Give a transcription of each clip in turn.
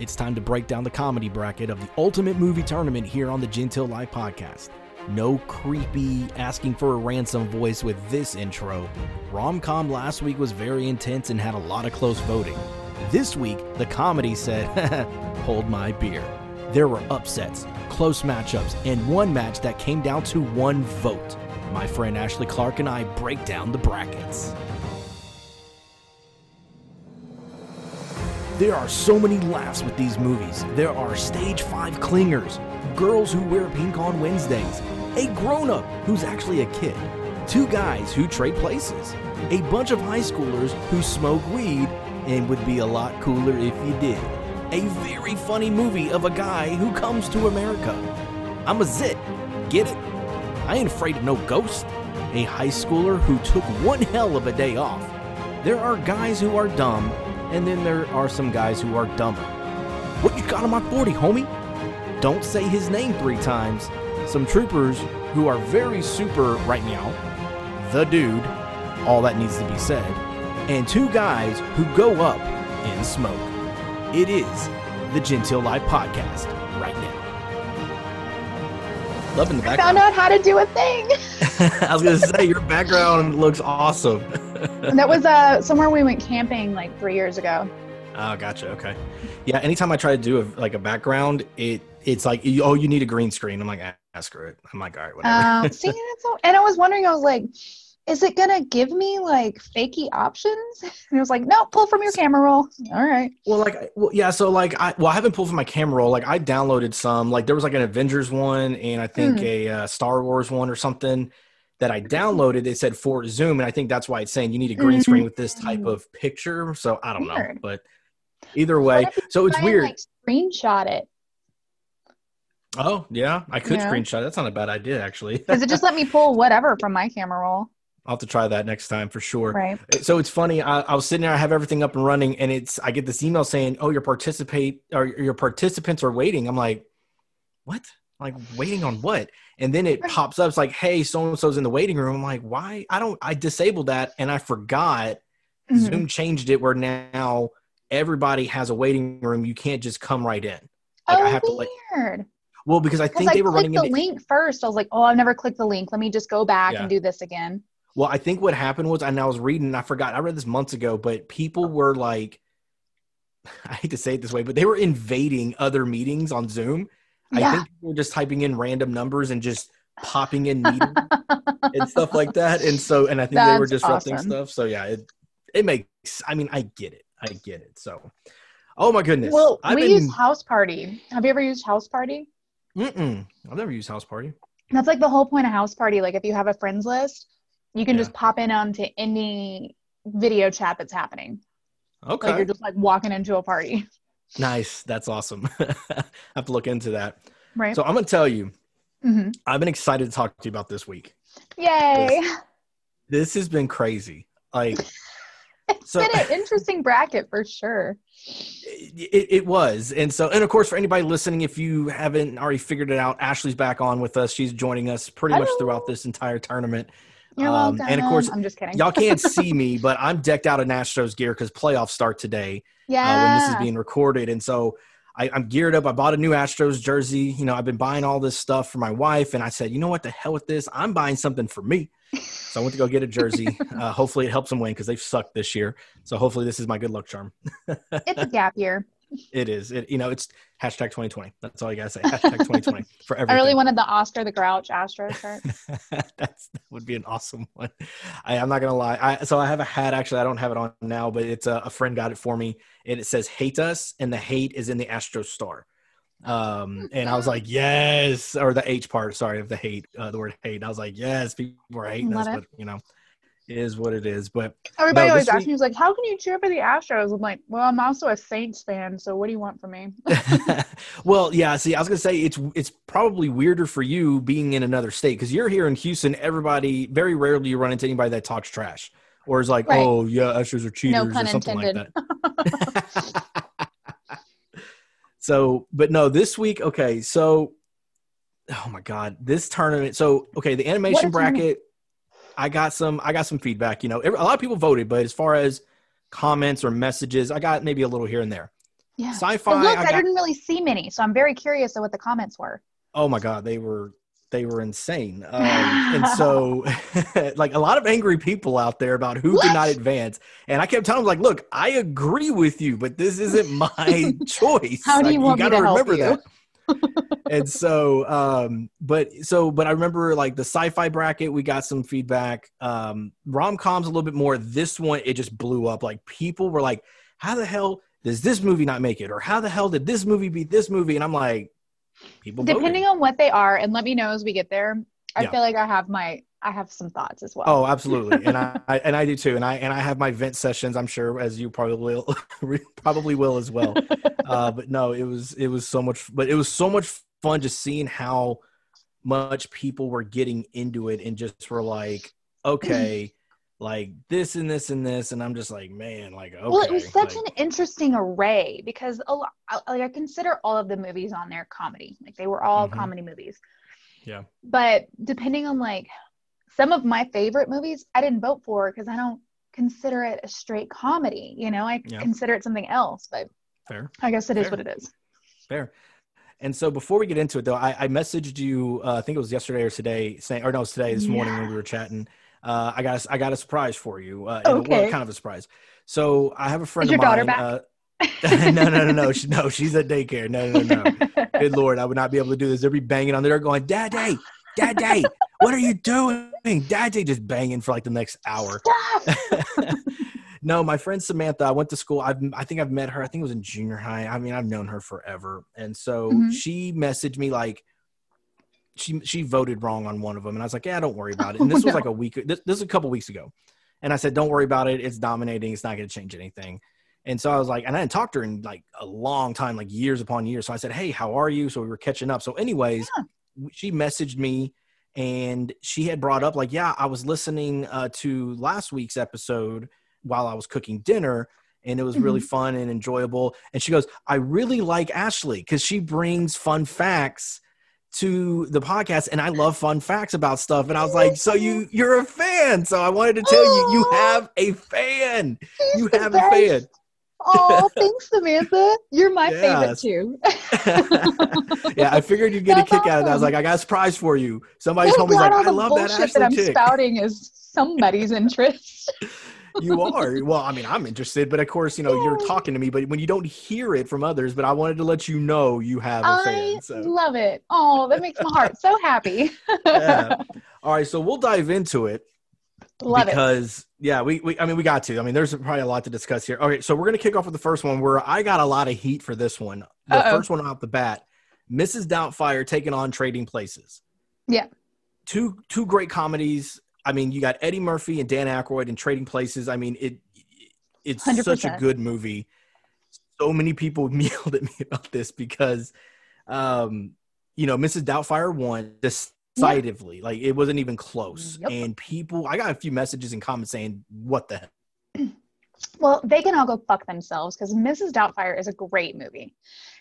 It's time to break down the comedy bracket of the Ultimate Movie Tournament here on the Gentile Live Podcast. No creepy asking for a ransom voice with this intro. Rom com last week was very intense and had a lot of close voting. This week, the comedy said, Hold my beer. There were upsets, close matchups, and one match that came down to one vote. My friend Ashley Clark and I break down the brackets. There are so many laughs with these movies. There are stage 5 clingers, girls who wear pink on Wednesdays, a grown up who's actually a kid, two guys who trade places, a bunch of high schoolers who smoke weed and would be a lot cooler if you did, a very funny movie of a guy who comes to America. I'm a zit, get it? I ain't afraid of no ghost. A high schooler who took one hell of a day off. There are guys who are dumb and then there are some guys who are dumber. What you got on my 40, homie? Don't say his name three times. Some troopers who are very super right now. The dude, all that needs to be said. And two guys who go up in smoke. It is the Gentile Live Podcast right now. Loving the background. I background. found out how to do a thing. I was gonna say your background looks awesome. And that was uh somewhere we went camping like three years ago. Oh, gotcha. Okay. Yeah. Anytime I try to do a, like a background, it it's like oh you need a green screen. I'm like ah, screw it. I'm like all right whatever. Um, see, that's so, and I was wondering, I was like, is it gonna give me like fakey options? And it was like, no, pull from your camera roll. All right. well, like well yeah. So like I well I haven't pulled from my camera roll. Like I downloaded some. Like there was like an Avengers one and I think Hmm. a uh, Star Wars one or something that I downloaded. It said for Zoom, and I think that's why it's saying you need a green screen with this type mm-hmm. of picture. So I don't know, but either way, What if you so it's try and, weird. like screenshot it. oh yeah, I could Yeah. screenshot. That's not a bad idea actually. Because it just let me pull whatever from my camera roll. I'll have to try that next time for sure. Right. So it's funny. I, I was sitting there. I have everything up and running, and it's. I get this email saying, "Oh, your participate or your participants are waiting." I'm like, "What? Like waiting on what?" And then it pops up. It's like, "Hey, so and so's in the waiting room." I'm like, "Why? I don't. I disabled that, and I forgot. Mhm. Zoom changed it where now everybody has a waiting room. You can't just come right in. Like oh, I have to like. weird. Well, because I think I they were running the into. link first. I was like, oh, I've never clicked the link. Let me just go back Yeah. and do this again. Well, I think what happened was, and I was reading, I forgot, I read this months ago, but people were like, I hate to say it this way, but they were invading other meetings on Zoom. I think people were just typing in random numbers and just popping in meetings and stuff like that. And so, and I think they were disrupting awesome. stuff. So yeah, it, it makes, I mean, I get it. I get it. So, oh my goodness. Well, I've we been, use House Party. Have you ever used House Party? mm-mm, I've never used House Party. That's like the whole point of House Party. Like if you have a friends list, you can Yeah. just pop in onto any video chat that's happening. Okay. Like you're just like walking into a party, nice. That's awesome. I have to look into that. right? So I'm going to tell you, hmm I've been excited to talk to you about this week. Yay! This has been crazy. Like, It's so been an interesting bracket for sure. it, it was. And so, and of course, for anybody listening, if you haven't already figured it out, Ashley's back on with us. She's joining us pretty much throughout this entire tournament. You're Um, welcome. and of course, I'm just kidding. Y'all can't see me, but I'm decked out in Astros gear because playoffs start today uh, when this is being recorded. And so I, I'm geared up. I bought a new Astros jersey. You know, I've been buying all this stuff for my wife. And I said, you know what? The hell with this. I'm buying something for me. So I went to go get a jersey. Uh, hopefully it helps them win because they've sucked this year. So hopefully this is my good luck charm. it's a gap year. It is. It you know it's hashtag 2020. That's all you gotta say. Hashtag 2020 for everything. I really wanted the Oscar the Grouch Astro shirt. That's that would be an awesome one. I, I'm not gonna lie. I so I have a hat. Actually, I don't have it on now, but it's a, a friend got it for me, and it says "Hate Us," and the hate is in the Astro star. Um, and I was like, yes, or the H part. Sorry, of the hate, uh, the word hate. I was like, yes, people are hating us, it. but you know, is what it is. But Everybody No, always asks me, "He's like, how can you cheer for the Astros?" I'm like, "Well, I'm also a Saints fan, so what do you want from me?" well, yeah. See, I was gonna say it's it's probably weirder for you being in another state because you're here in Houston. Everybody very rarely you run into anybody that talks trash or is like, Right. "Oh yeah, Astros are cheaters" pun or something intended. like that. so, but no, this week, okay. So, oh my god, this tournament. So, okay, the animation bracket. tournament. I got some. I got some feedback. You know, a lot of people voted, but as far as comments or messages, I got maybe a little here and there. Yeah. Sci-fi. Look, I I, didn't really see many, so I'm very curious of what the comments were. oh my god, they were they were insane. Um, and so, like a lot of angry people out there about who did not advance. And I kept telling them, like, look, I agree with you, but this isn't my choice. How do Like, you want me to help remember you? that. And so, um, but so, but I remember like the sci-fi bracket, we got some feedback. Um, rom-coms a little bit more. This one, it just blew up. Like people were like, "How the hell does this movie not make it?" Or "How the hell did this movie beat this movie?" And I'm like, people Depending voted. on what they are, and let me know as we get there. I Yeah. feel like I have my I have some thoughts as well. Oh, absolutely, and I, I and I do too, and I and I have my vent sessions. I'm sure as you probably will, probably will as well. uh, but no, it was it was so much, but it was so much fun just seeing how much people were getting into it and just were like, okay, like this and this and this, and I'm just like, man, like okay, well, it was such like, an interesting array because a lot, like I consider all of the movies on there comedy. Like they were all Mhm. comedy movies. Yeah. But depending on like some of my favorite movies, I didn't vote for because I don't consider it a straight comedy. You know, I Yeah. consider it something else. But fair. I guess it is Fair. what it is. Fair. And so before we get into it, though, I, I messaged you. Uh, I think it was yesterday or today, saying, or no, it was today, this morning when we were chatting. Uh, I got a, I got a surprise for you. Uh, and, well, Okay. kind of a surprise. So I have a friend Is of your daughter mine. Uh, no, no, no, no, she, no. She's at daycare. No, no, no. no. Good lord, I would not be able to do this. They'd be banging on the door, going, "Daddy, Daddy, what are you doing?" Daddy just banging for like the next hour. No, my friend Samantha, I went to school. I've, I think I've met her. I think it was in junior high. I mean, I've known her forever. And so Mhm. she messaged me like, she she voted wrong on one of them, and I was like, yeah, don't worry about it. And Oh, this was no. like a week. This, this is a couple weeks ago, and I said, don't worry about it. It's dominating. It's not going to change anything. And so I was like, and I hadn't talked to her in like a long time, like years upon years. So I said, hey, how are you? So we were catching up. So, anyways, w- she messaged me and she had brought up like, yeah, I was listening uh, to last week's episode while I was cooking dinner. And it was really fun and enjoyable. And she goes, I really like Ashley because she brings fun facts to the podcast and I love fun facts about stuff. And I was like, so you you're a fan. So I wanted to tell you you have a fan. She's You have a fan. Oh, thanks, Samantha. You're my favorite too. yeah, I figured you'd get a That's kick out of that. I was like, I got a surprise for you. Somebody I'm told me glad like, I the love that Ashley that I'm spouting is somebody's interest. You are. Well, I mean, I'm interested, but of course, you know, you're talking to me, but when you don't hear it from others, but I wanted to let you know you have a I fan. So love it. Oh, that makes my heart so happy. yeah. All right, so we'll dive into it. Love it. because yeah, we, we I mean we got to. I mean, there's probably a lot to discuss here. Okay, so we're gonna kick off with the first one where I got a lot of heat for this one. The Uh-oh. first one off the bat, Mrs. Doubtfire taking on Trading Places. Yeah. Two two great comedies. I mean, you got Eddie Murphy and Dan Aykroyd in Trading Places. I mean, it it's such a good movie. So many people yelled at me about this because um, you know, Mrs. Doubtfire won decisively. Like it wasn't even close. Yep. And people I got a few messages and comments saying, What the hell? Well, they can all go fuck themselves because Mrs. Doubtfire is a great movie.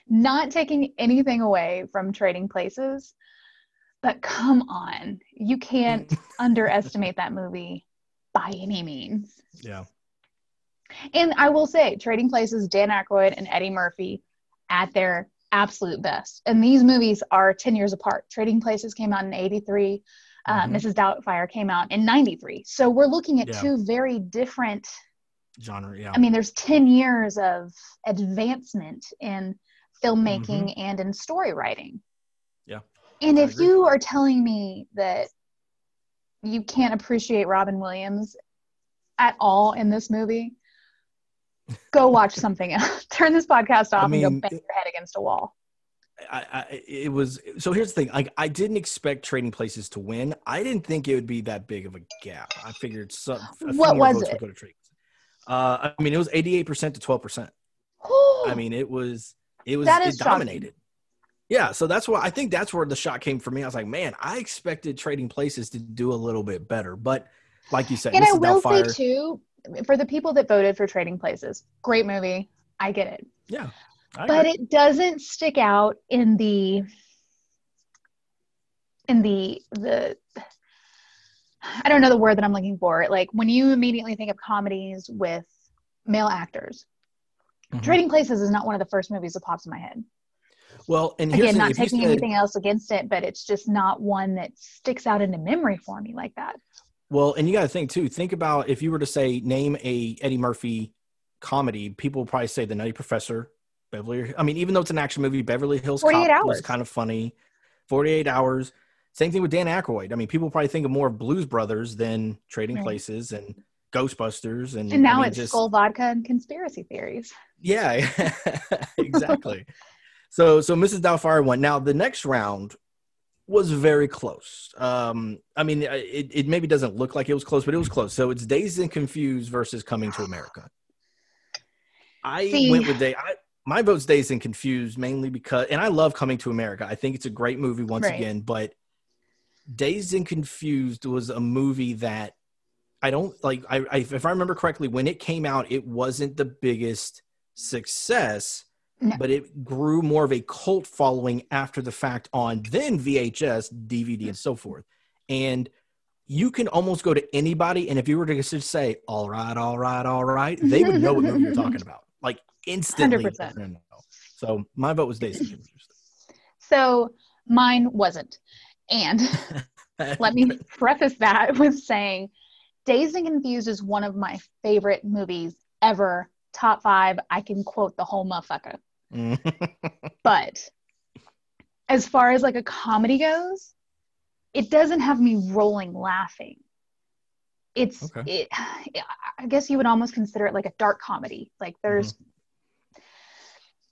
Not taking anything away from Trading Places, but come on, you can't underestimate that movie by any means. Yeah. And I will say, Trading Places, Dan Aykroyd and Eddie Murphy at their absolute best. And these movies are 10 years apart. Trading Places came out in 83. Uh, Mhm. Mrs. Doubtfire came out in 93. So we're looking at Yeah. two very different Genre, yeah. I mean, there's 10 years of advancement in filmmaking and in story writing. Mm-hmm. Yeah, And I if agree. you are telling me that you can't appreciate Robin Williams at all in this movie, go watch something else. Turn this podcast off I and go bang your head against a wall. I, I it was so here's the thing. Like i didn't expect trading places to win. I didn't think it would be that big of a gap. I figured some What was it? go to trading uh i mean it was 88% to 12% i mean it was it was it is shocking. dominated. Yeah so that's why i think that's where the shot came for me. I was like man i expected trading places to do a little bit better. But like you said and I will Doubtfire, say, too, for the people that voted for Trading Places, great movie. I get it. yeah I but agree. it doesn't stick out in the in the the I don't know the word that I'm looking for. Like when you immediately think of comedies with male actors, Mm-hmm. Trading Places is not one of the first movies that pops in my head. Well, and again, not taking said, anything else against it, but it's just not one that sticks out into memory for me like that. Well, and you got to think too. Think about if you were to say name a Eddie Murphy comedy, people would probably say The Nutty Professor, Beverly. I mean, even though it's an action movie, Beverly Hills Cop hours. was kind of funny. Forty Eight Hours. Same thing with Dan Aykroyd. I mean, people probably think of more of Blues Brothers than Trading right. Places and Ghostbusters, and, and now I mean, it's just, Skull Vodka and conspiracy theories. Yeah, exactly. so, so Mrs. Doubtfire won. Now the next round was very close. Um, I mean, it, it maybe doesn't look like it was close, but it was close. So it's Dazed and Confused versus Coming to America. I See, went with Day. I, my vote's Dazed and Confused mainly because, and I love Coming to America. I think it's a great movie once right. again, but Dazed and Confused was a movie that I don't like. I, I, if I remember correctly, when it came out, it wasn't the biggest success, no. but it grew more of a cult following after the fact on then VHS, DVD, and so forth. And you can almost go to anybody, and if you were to just say, "All right, all right, all right," they would know what movie you're talking about, like instantly. 100%. So my vote was Dazed and Confused. So mine wasn't. And let me preface that with saying Dazed and Confused is one of my favorite movies ever. Top five. I can quote the whole motherfucker. but as far as like a comedy goes, it doesn't have me rolling laughing. It's okay. it I guess you would almost consider it like a dark comedy. Like there's mm-hmm.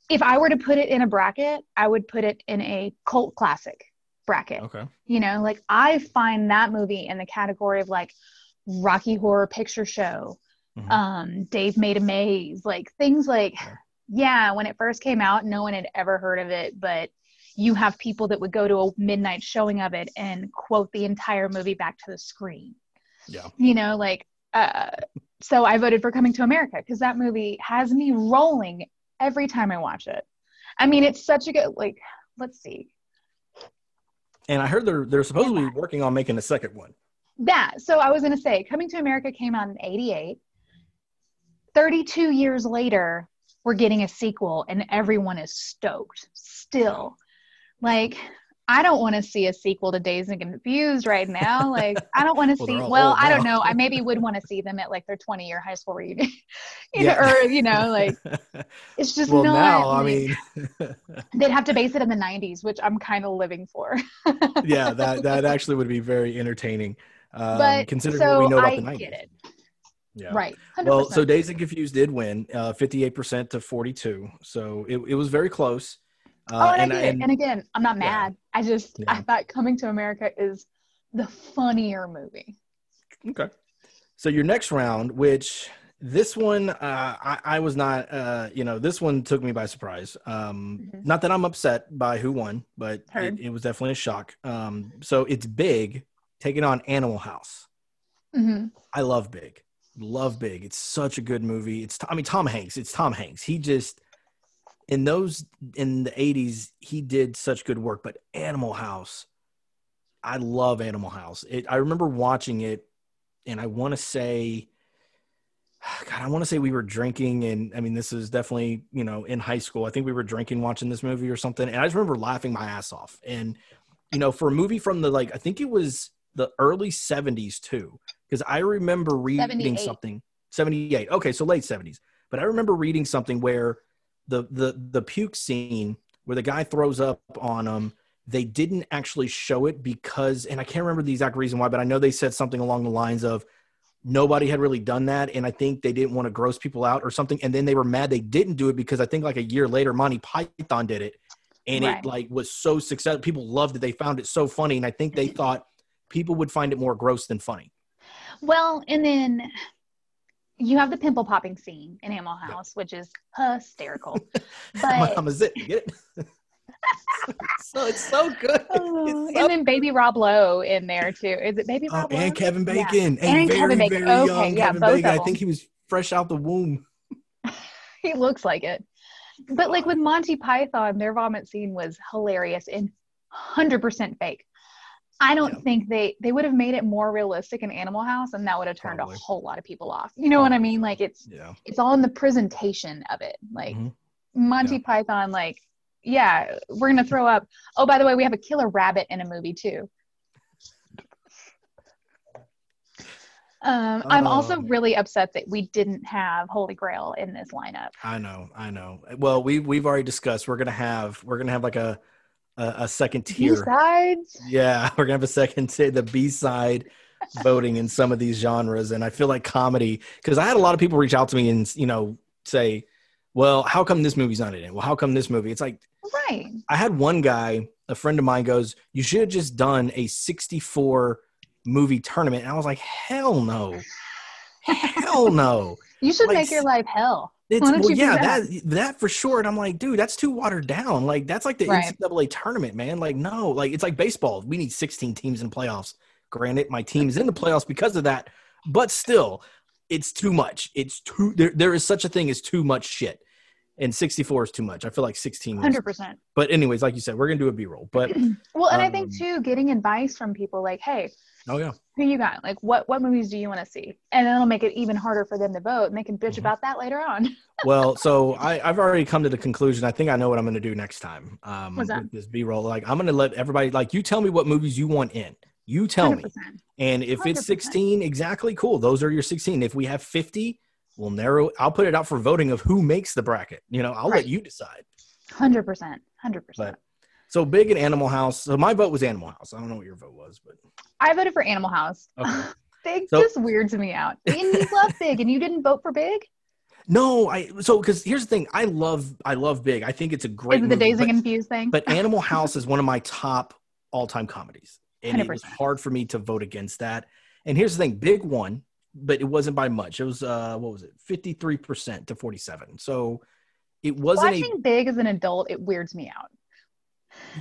if I were to put it in a bracket, I would put it in a cult classic bracket. Okay. You know, like I find that movie in the category of like Rocky Horror Picture Show, mm-hmm. um, Dave Made a Maze, like things like, yeah. Yeah, when it first came out, no one had ever heard of it, but you have people that would go to a midnight showing of it and quote the entire movie back to the screen. Yeah. You know, like, uh, so I voted for Coming to America because that movie has me rolling every time I watch it. I mean, it's such a good, like, let's see. And I heard they're they're supposedly yeah. working on making a second one. That. So I was going to say, Coming to America came out in '88. 32 years later, we're getting a sequel, and everyone is stoked. Still, like I don't want to see a sequel to Dazed and Confused right now. Like, I don't want to well, see. Well, I don't know. I maybe would want to see them at like their 20 year high school reunion, you yeah. know, or you know, like it's just well, not. Now, I mean, they'd have to base it in the 90s, which I'm kind of living for. yeah, that that actually would be very entertaining. Um, but considering so what we know about I the 90s. Get it. Yeah. Right. 100%. Well, so Dazed and Confused did win, uh, 58% to 42. So it, it was very close. Uh, oh, and, and, I and, and, again, I'm not mad. Yeah. I just yeah. I thought Coming to America is the funnier movie. Okay. So your next round, which this one uh, I, I, was not, uh, you know, this one took me by surprise. Um, mm-hmm. Not that I'm upset by who won, but it, it, was definitely a shock. Um, so it's Big taking on Animal House. Mm-hmm. I love Big, love Big. It's such a good movie. It's I mean Tom Hanks. It's Tom Hanks. He just in those in the 80s he did such good work but animal house i love animal house it, i remember watching it and i want to say god i want to say we were drinking and i mean this is definitely you know in high school i think we were drinking watching this movie or something and i just remember laughing my ass off and you know for a movie from the like i think it was the early 70s too because i remember reading 78. something 78 okay so late 70s but i remember reading something where the the the puke scene where the guy throws up on him they didn't actually show it because and i can't remember the exact reason why but i know they said something along the lines of nobody had really done that and i think they didn't want to gross people out or something and then they were mad they didn't do it because i think like a year later monty python did it and right. it like was so successful people loved it they found it so funny and i think they thought people would find it more gross than funny well and then you have the pimple popping scene in Animal House, which is hysterical. But is it? Get it? so it's so good. Oh, so and then Baby Rob Lowe in there too. Is it Baby oh, Rob? Oh, and Kevin Bacon. Yeah. And, and very, Kevin Bacon. Very okay, young yeah, Kevin both Bacon. I think he was fresh out the womb. he looks like it. But like with Monty Python, their vomit scene was hilarious and hundred percent fake. I don't Yeah. think they they would have made it more realistic in Animal House, and that would have turned Probably. a whole lot of people off. You know what I mean? Like it's Yeah. it's all in the presentation of it. Like Mhm. Monty Yeah. Python, like yeah, we're gonna throw up. Oh, by the way, we have a killer rabbit in a movie too. Um, I'm also Um, really upset that we didn't have Holy Grail in this lineup. I know, I know. Well, we we've already discussed. We're gonna have we're gonna have like a a, a second tier. Besides, Yeah, we're gonna have a second tier, the B side voting in some of these genres, and I feel like comedy because I had a lot of people reach out to me and you know say, "Well, how come this movie's not in it? Well, how come this movie?" It's like right? I had one guy, a friend of mine, goes, "You should have just done a 64 movie tournament," and I was like, "Hell no, hell no." You should Like, make your life hell. It's well, yeah, that? that? that for sure. And I'm like, dude, that's too watered down. Like that's like the Right. NCAA tournament, man. Like no, like it's like baseball. We need 16 teams in playoffs. Granted, my team's in the playoffs because of that, but still, it's too much. It's too there. There is such a thing as too much shit, and 64 is too much. I feel like 16. Hundred percent. But anyways, like you said, we're gonna do a B-roll. But Well, and I think Um, too, getting advice from people like, "Hey, oh yeah, who you got? Like, what what movies do you want to see?" And it'll make it even harder for them to vote, and they can bitch Mhm. about that later on. well, so I, I've already come to the conclusion. I think I know what I'm going to do next time. Um, What's that? with this B-roll, like I'm going to let everybody like you tell me what movies you want in. You tell me, 100%. and if it's 100%. 16, exactly cool. Those are your 16. If we have 50, we'll narrow. I'll put it out for voting of who makes the bracket. You know, I'll Right. let you decide. Hundred percent, hundred percent. So big in Animal House. So my vote was Animal House. I don't know what your vote was, but I voted for Animal House. Okay. Big So- just weirds me out. And you love Big, and you didn't vote for Big. no, I so because here's the thing. I love I love Big. I think it's a great. Is it the movie, but- and Confused thing? but Animal House is one of my top all-time comedies, and it was hard for me to vote against that. And here's the thing: Big won, but it wasn't by much. It was uh, what was it, fifty-three percent to forty-seven. So it wasn't Watching Big as an adult, it weirds me out.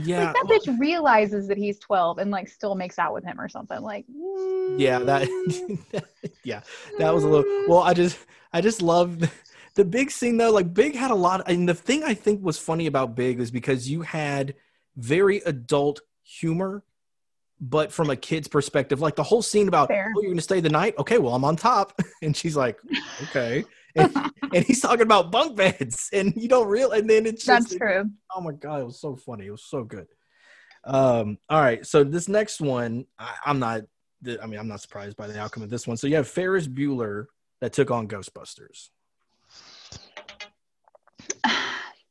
Yeah. like that well, bitch realizes that he's 12 and like still makes out with him or something. Like, yeah, mm, that yeah, that was a little. Well, I just I just love the big scene though. Like Big had a lot, and the thing I think was funny about Big was because you had very adult humor but from a kid's perspective, like the whole scene about, Fair. oh, you're going to stay the night? Okay, well, I'm on top. And she's like, okay. And, and he's talking about bunk beds, and you don't realize, and then it's just, That's true. oh my God, it was so funny. It was so good. Um, all right. So this next one, I, I'm not, I mean, I'm not surprised by the outcome of this one. So you have Ferris Bueller that took on Ghostbusters.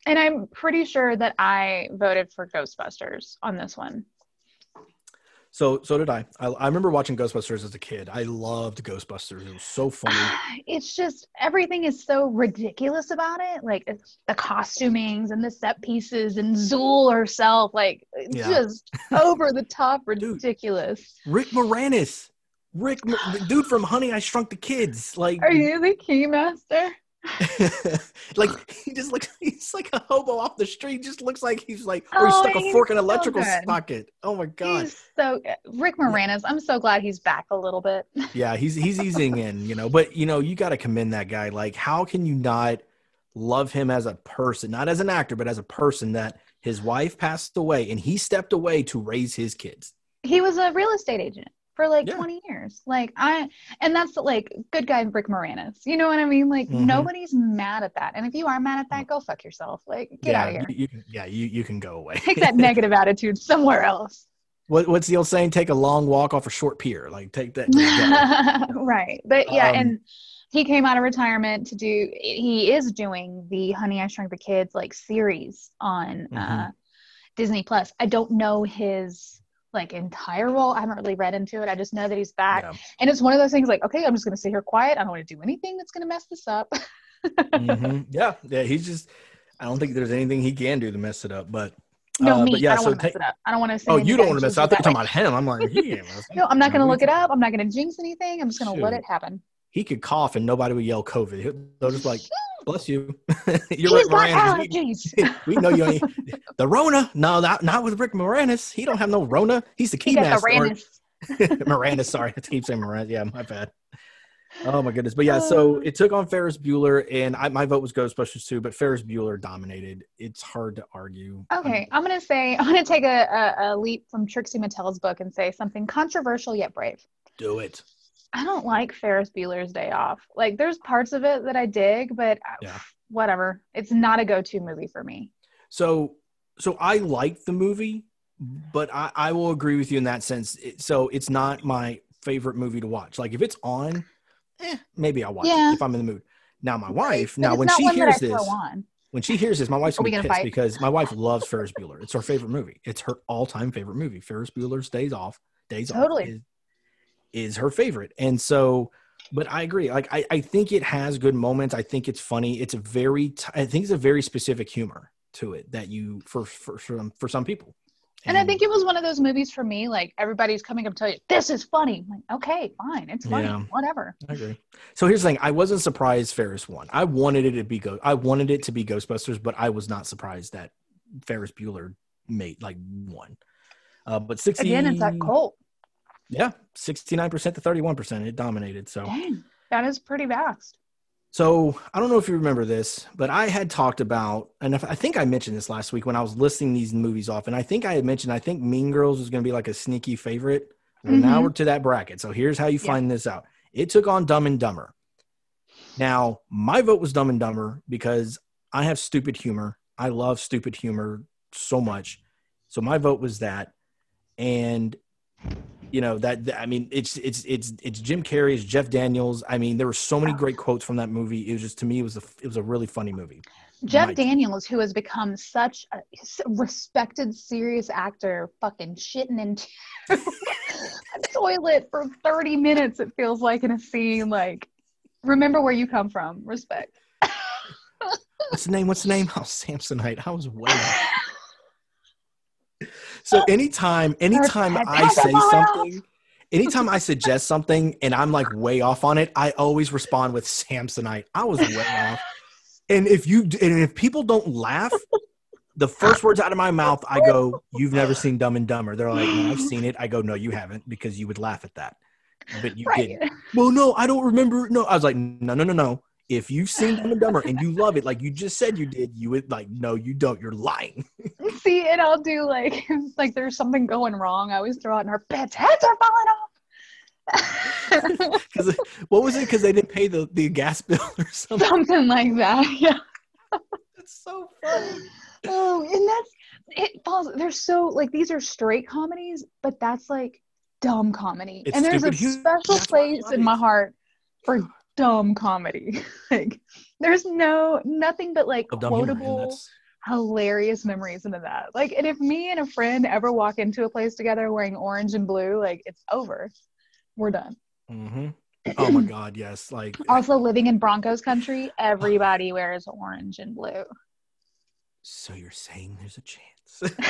And I'm pretty sure that I voted for Ghostbusters on this one. So, so did I. I. I remember watching Ghostbusters as a kid. I loved Ghostbusters. It was so funny. It's just everything is so ridiculous about it. Like the costumings and the set pieces and Zuul herself, like it's Yeah. just over the top ridiculous. Rick Moranis. Rick, the dude from Honey, I Shrunk the Kids. Like, Are you the keymaster? like he just looks. He's like a hobo off the street. Just looks like he's like, or he Oh, stuck a fork in an so electrical good. socket. Oh my god. He's so Rick Moranis. I'm so glad he's back a little bit. Yeah, he's he's easing in, you know. But you know, you got to commend that guy. Like, how can you not love him as a person, not as an actor, but as a person? That his wife passed away, and he stepped away to raise his kids. He was a real estate agent for like Yeah. 20 years. Like I and that's like good guy Rick Moranis. You know what I mean? Like Mhm. nobody's mad at that. And if you are mad at that, go fuck yourself. Like get yeah, out of here. You, yeah, you you can go away. Take that negative attitude somewhere else. what, what's the old saying? Take a long walk off a short pier. Like take that. right. But yeah, Um, and he came out of retirement to do he is doing the Honey I Shrunk the Kids like series on uh Mhm. Disney Plus. I don't know his like entire role. I haven't really read into it. I just know that he's back. Yeah. And it's one of those things like, okay, I'm just gonna sit here quiet. I don't want to do anything that's gonna mess this up. Mhm. yeah, yeah. He's just. I don't think there's anything he can do to mess it up. But No, uh, me. but yeah, I don't so want to mess it up. I don't want to say. oh, you don't want to mess. juice I thought you were talking about him. I'm like, he can't No, I'm not gonna look it up. I'm not gonna jinx anything. I'm just gonna let it happen. He could cough and nobody would yell COVID. They'll just like, bless you. You're Rick got Moranis. We, allergies. we know you ain't the Rona. No, not not with Rick Moranis. He don't have no Rona. He's the he got the keymaster. or- Ranis. Moranis, sorry, I keep saying Moranis. Yeah, my bad. Oh my goodness! But yeah, so uh. it took on Ferris Bueller, and I, my vote was Ghostbusters too. But Ferris Bueller dominated. It's hard to argue. Okay, I'm gonna say I'm gonna take a, a, a leap from Trixie Mattel's book and say something controversial yet brave. Do it. I don't like Ferris Bueller's Day Off. Like, there's parts of it that I dig, but uh, Yeah. whatever. It's not a go-to movie for me. So, so I like the movie, but I, I will agree with you in that sense. It, so it's not my favorite movie to watch. Like if it's on, eh, maybe I'll watch Yeah. it if I'm in the mood. Now my wife, now when she hears this, on. when she hears this, my wife's gonna be gonna pissed fight? because my wife loves Ferris Bueller. It's her favorite movie. It's her all-time favorite movie. Ferris Bueller's Days Off, Days Totally. Off is, is her favorite. And so, but I agree. Like I, I think it has good moments. I think it's funny. It's a very, t- I think it's a very specific humor to it that you for for for some, for some people. And I think it was one of those movies for me, like everybody's coming up to tell you, this is funny. I'm like, okay, fine. It's funny. Yeah. Whatever. I agree. So here's the thing: I wasn't surprised Ferris won. I wanted it to be go. I wanted it to be Ghostbusters, but I was not surprised that Ferris Bueller made like one. Uh, but sixty Again, it's that cult. Yeah, sixty nine percent to thirty one percent. It dominated. So Dang. That is pretty vast. So I don't know if you remember this, but I had talked about, and I think I mentioned this last week when I was listing these movies off, and I think I had mentioned I think Mean Girls was going to be like a sneaky favorite. Well, now Mhm. we're to that bracket. So here's how you Yeah. find this out. It took on Dumb and Dumber. Now my vote was Dumb and Dumber because I have stupid humor. I love stupid humor so much. So my vote was that, and you know that that- I mean it's it's it's it's Jim Carrey, it's Jeff Daniels. I mean there were so many great quotes from that movie. It was just to me it was a it was a really funny movie. Jeff Right. Daniels, who has become such a respected, serious actor, fucking shitting into a toilet for 30 minutes, it feels like in a scene. Like, remember where you come from. Respect. What's the name? What's the name? Oh, Samsonite. I was way. So anytime, anytime I say something, anytime I suggest something and I'm like way off on it, I always respond with Samsonite. I was way off. And if you and if people don't laugh, the first words out of my mouth, I go, "You've never seen Dumb and Dumber." They're like, "No, I've seen it." I go, "No, you haven't," because you would laugh at that, but you Right. didn't. Well, no, I don't remember. No, I was like, "No, no, no, no." If you've seen Dumb and Dumber and you love it, like you just said you did, you would like, no, you don't. You're lying. See, and I'll do like, like there's something going wrong. I always throw out in her beds, heads are falling off. Because what was it? Because they didn't pay the, the gas bill or something. something like that. Yeah. That's so funny. Oh, and that's it falls. They're so like these are straight comedies, but that's like dumb comedy. It's and there's a humor. special That's place in my heart for dumb comedy. like there's no nothing but like Of dumb humor, and quotable, hilarious memories into that. Like, and if me and a friend ever walk into a place together wearing orange and blue, like it's over. We're done. Mm-hmm. Oh my God, yes. Like, Also, living in Broncos country, everybody wears orange and blue. so you're saying there's a chance?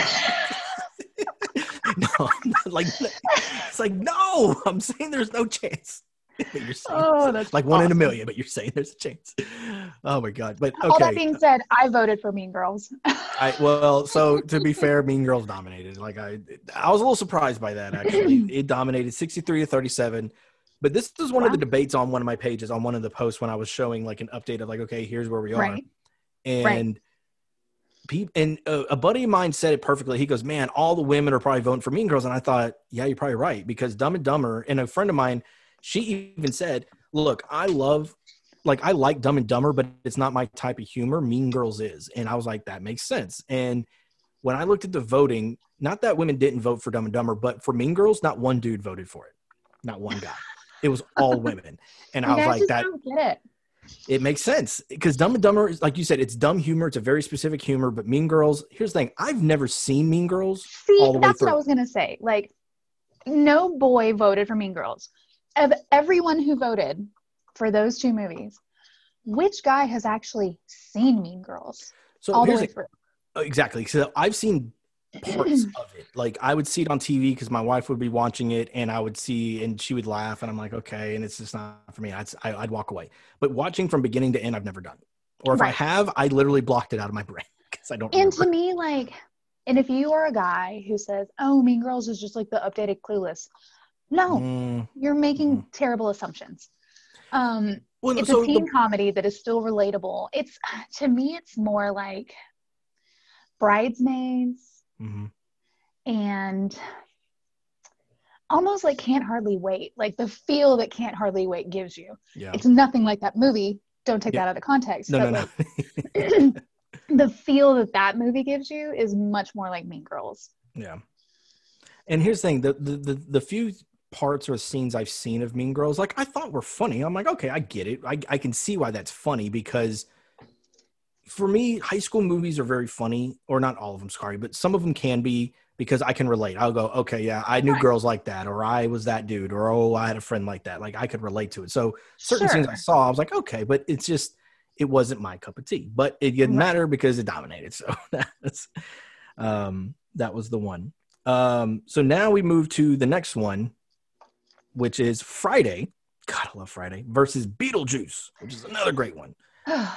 no, like it's like no. I'm saying there's no chance. But you're saying Oh, that's like one in a million, but you're saying there's a chance. Oh my God! But All that being said, I voted for Mean Girls. I well, so to be fair, Mean Girls dominated. Like I, I was a little surprised by that. Actually, it dominated sixty-three to thirty-seven. But this is one of the debates on one of my pages on one of the posts when I was showing like an update of like, okay, here's where we are, Right. and peop and a buddy of mine said it perfectly. He goes, "Man, all the women are probably voting for Mean Girls," and I thought, "Yeah, you're probably right." Because Dumb and Dumber, and a friend of mine, she even said, "Look, I love." Like I like Dumb and Dumber, but it's not my type of humor. Mean Girls is, and I was like, that makes sense. And when I looked at the voting, not that women didn't vote for Dumb and Dumber, but for Mean Girls, not one dude voted for it, not one guy. It was all women, and I was like, that it. it makes sense because Dumb and Dumber is like you said, it's dumb humor. It's a very specific humor. But Mean Girls, here's the thing: I've never seen Mean Girls. See, all the way that's what I was gonna say. Like, no boy voted for Mean Girls. Of everyone who voted for those two movies, which guy has actually seen Mean Girls So all the way through? Oh, exactly. So I've seen parts of it. Like I would see it on TV because my wife would be watching it, and I would see, and she would laugh, and I'm like, okay, and it's just not for me. I'd I, I'd walk away. But watching from beginning to end, I've never done. Or if I have, I literally blocked it out of my brain because I don't. And remember. to me, like, and if you are a guy who says, "Oh, Mean Girls is just like the updated Clueless," no, Mm, you're making terrible assumptions. Um, Well, it's so a teen the- comedy that is still relatable. It's to me, it's more like Bridesmaids Mhm. and almost like Can't Hardly Wait. Like the feel that Can't Hardly Wait gives you. yeah. It's nothing like that movie. Don't take Yeah. that out of context. No, but no, like, no. the feel that that movie gives you is much more like Mean Girls. Yeah. And here's the thing: the, the the the few parts or scenes I've seen of Mean Girls, like I thought were funny. I'm like, okay, I get it. I I can see why that's funny because for me, high school movies are very funny, or not all of them, sorry, but some of them can be because I can relate. I'll go, okay, yeah, I knew Right. girls like that, or I was that dude, or oh, I had a friend like that. Like I could relate to it. So certain Sure. things I saw, I was like, okay, but it's just it wasn't my cup of tea. But it didn't Right. matter because it dominated. So that's um that was the one. Um so now we move to the next one, which is Friday. God, I love Friday versus Beetlejuice, which is another great one.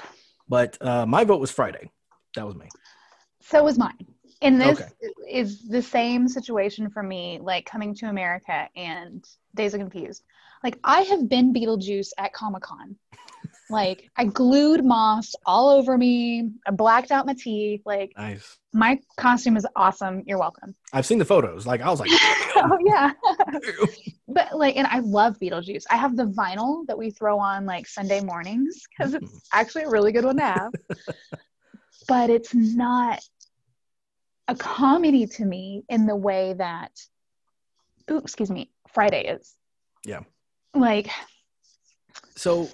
But uh my vote was Friday. That was me. so was mine. And this Okay. is the same situation for me, like coming to America and Days of Confused. Like I have been Beetlejuice at Comic Con. Like I glued moss all over me. I blacked out my teeth. Like Nice. my costume is awesome. You're welcome. I've seen the photos. Like I was like, oh yeah. but like, and I love Beetlejuice. I have the vinyl that we throw on like Sunday mornings because it's actually a really good one to have. but it's not a comedy to me in the way that, ooh, excuse me, Friday is. Yeah. Like, so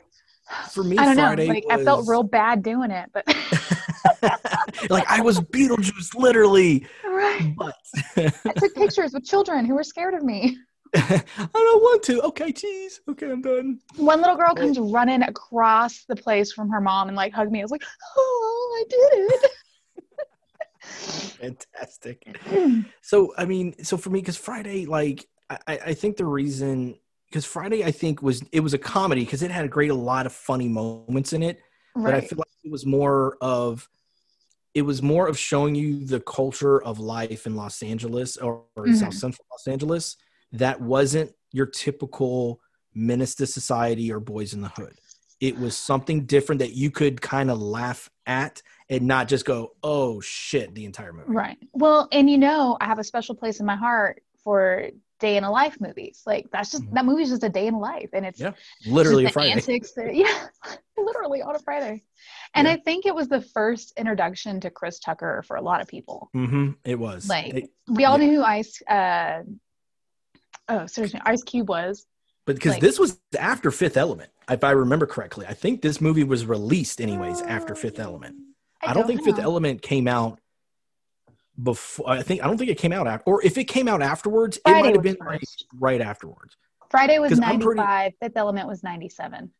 for me, I don't Friday know. Like, I felt real bad doing it, but like I was Beetlejuice, literally. right. But I took pictures with children who were scared of me. I don't want to. Okay, cheese. Okay, I'm done. One little girl comes running across the place from her mom and like hugged me. I was like, oh, I did it. Fantastic. So I mean, so for me, because Friday, like I I think the reason because Friday, I think was it was a comedy because it had a great a lot of funny moments in it, right. but I feel like it was more of it was more of showing you the culture of life in Los Angeles or, or Mhm. South Central Los Angeles that wasn't your typical menace to society or boys in the hood. It was something different that you could kind of laugh at and not just go, "Oh shit!" the entire movie. Right. Well, and you know, I have a special place in my heart for day in a life movies. Like that's just Mhm. that movie's just a day in life, and it's Yeah, Literally a Friday. antics that yeah, literally on a Friday. And Yeah. I think it was the first introduction to Chris Tucker for a lot of people. Mm-hmm. It was Like, It- We all Yeah. knew who Ice. Uh, oh, seriously, Ice Cube was. but because like- this was after Fifth Element, if I remember correctly. I think this movie was released anyways after Fifth Element. I, don't, think Fifth. Element came out before. I think I don't think it came out after, or if it came out afterwards, it Friday might have been like right afterwards. Friday was I'm pretty- 95. Fifth Element was 97.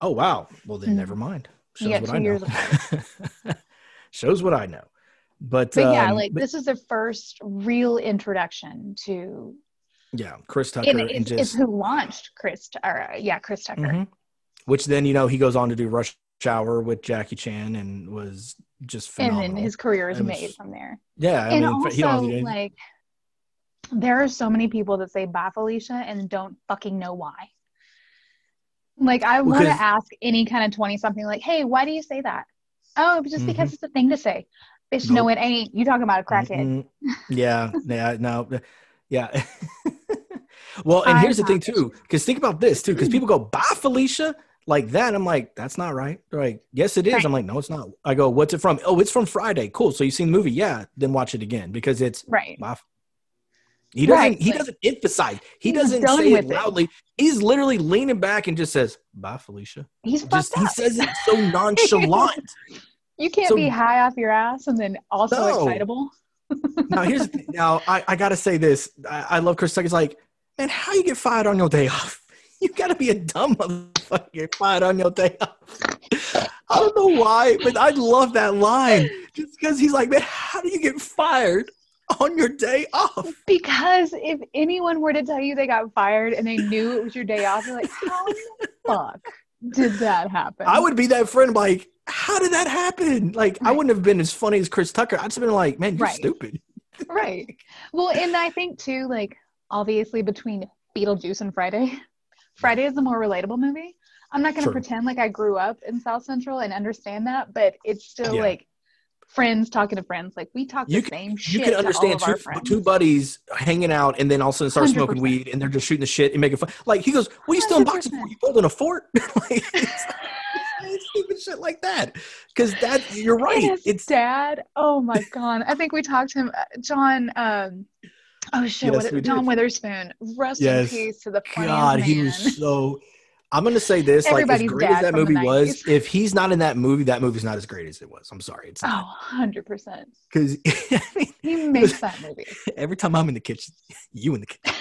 Oh wow! Well then, Mhm. never mind. Shows what I know. Shows what I know. But, But yeah, um, like but- this is the first real introduction to yeah, Chris Tucker and and, just it's who launched Chris, or uh, yeah, Chris Tucker. Mhm. which then you know he goes on to do Rush Hour with Jackie Chan and was just and then his career is was- made from there. yeah, I and mean also, he don't have to like, there are so many people that say "bye, Felicia" and don't fucking know why. Like, I want to ask any kind of twenty-something, like, "Hey, why do you say that?" Oh, just because it's a thing to say. Bitch, no, Mm-hmm. It ain't. You talking about a crackhead? Mhm. Yeah, yeah, no, yeah. well, and I'm here's the thing too, because think about this too, because people go, "Bye, Felicia," like that. I'm like, that's not right. They're like, yes, it is. Right. I'm like, no, it's not. I go, what's it from? Oh, it's from Friday. Cool. So you seen the movie? Yeah. Then watch it again because it's Right. bye. He doesn't. Right, he like- doesn't emphasize. He doesn't say it with it. loudly. He's literally leaning back and just says, "Bye, Felicia." He's Just he says it so nonchalant. You can't So- be high off your ass and then also No. excitable. now here's the thing. now I, I gotta say this. I, I love Chris Tucker's like, man, how you get fired on your day off? You gotta be a dumb motherfucker fired on your day off. I don't know why, but I love that line. Just because he's like, man, how do you get fired on your day off? Because if anyone were to tell you they got fired and they knew it was your day off, you're like, how the fuck did that happen? I would be that friend like, how did that happen? Like, I wouldn't have been as funny as Chris Tucker. I'd have been like, man, you're Right. stupid. right. Well, and I think too, like obviously between Beetlejuice and Friday, Friday is the more relatable movie. I'm not going to Sure. pretend like I grew up in South Central and understand that, but it's still Yeah. like friends talking to friends. Like we talk You the can- same shit. you can understand two, two buddies hanging out and then all of a sudden start smoking 100%. weed and they're just shooting the shit and making fun. Like he goes, "What are you still in boxing for? 100%. You building a fort?" like, stupid shit like that. Because that you're right. It's dad. Oh my god! I think we talked to him, uh, John. Um, oh shit! Yes, John did. Witherspoon. Rest Yes. in peace to the God, man. he was so. I'm gonna say this: like as great as that movie was, if he's not in that movie, that movie's not as great as it was. I'm sorry, it's Oh, 100 percent. because He makes that movie. every time I'm in the kitchen, you in the kitchen.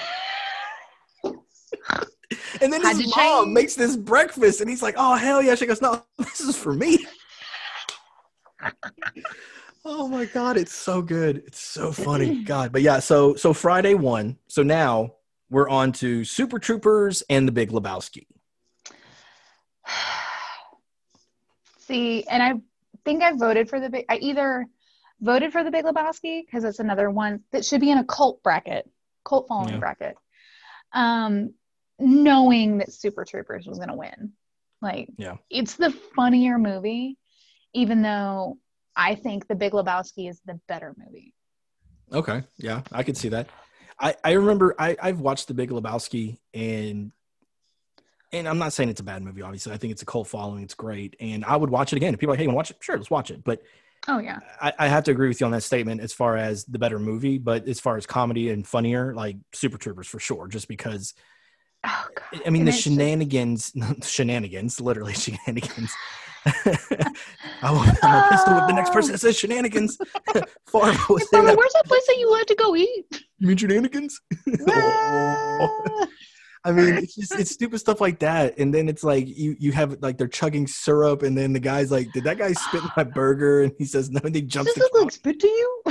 And then his mom change. makes this breakfast, and he's like, "Oh hell yeah!" She goes, "No, this is for me." Oh my god, it's so good. It's so funny, God. But yeah, so so Friday one. So now we're on to Super Troopers and The Big Lebowski. See, and I think I voted for the big. I either voted for the Big Lebowski because it's another one that should be in a cult bracket, cult following Yeah. bracket. Um, knowing that Super Troopers was going to win, like, Yeah. it's the funnier movie, even though I think the Big Lebowski is the better movie. Okay, yeah, I could see that. I I remember I I've watched The Big Lebowski and. And I'm not saying it's a bad movie, obviously. I think it's a cult following. It's great. And I would watch it again. If people are like, hey, you want to watch it? Sure, let's watch it. But Oh yeah, I, I have to agree with you on that statement as far as the better movie, but as far as comedy and funnier, like Super Troopers for sure, just because oh god. I mean And the it's just- shenanigans, shenanigans, literally shenanigans. I want I'm a pistol with the next person that says shenanigans. Farva was saying that. where's that place that you like to go eat? You mean shenanigans? Ah. I mean, it's just it's stupid stuff like that, and then it's like you you have like they're chugging syrup, and then the guy's like, "Did that guy spit my burger?" And he says, "No." And he jumps. Does it look spit to you?